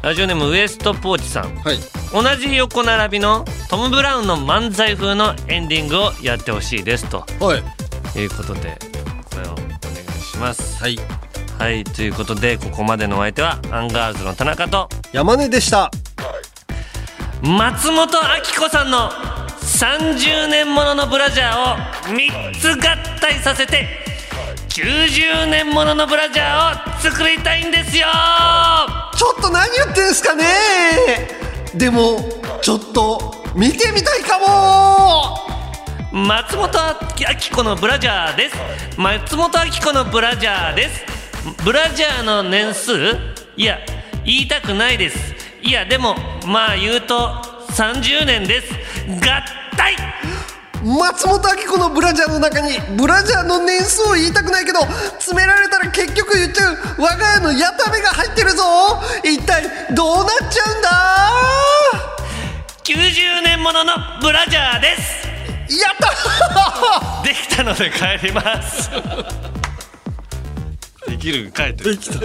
ラジオネームウエストポーチさん。はい。同じ横並びのトム・ブラウンの漫才風のエンディングをやってほしいですと。はいいうことでこれをお願いします。はい。はい。ということでここまでのお相手はアンガールズの田中と山根でした。松本明子さんの30年もののブラジャーを3つ合体させて90年もののブラジャーを作りたいんですよ。ちょっと何言ってんすかね。でもちょっと見てみたいかも松本明子のブラジャーです。松本明子のブラジャーです。ブラジャーの年数？いや言いたくないです。いやでもまあ言うと30年です。合体！松本明子のブラジャーの中にブラジャーの年数を言いたくないけど詰められたら結局言っちゃう。我が家の矢田部が入ってるぞ。一体どうなっちゃうんだ？90年もののブラジャーですやった！できたので帰ります。できる帰ってできた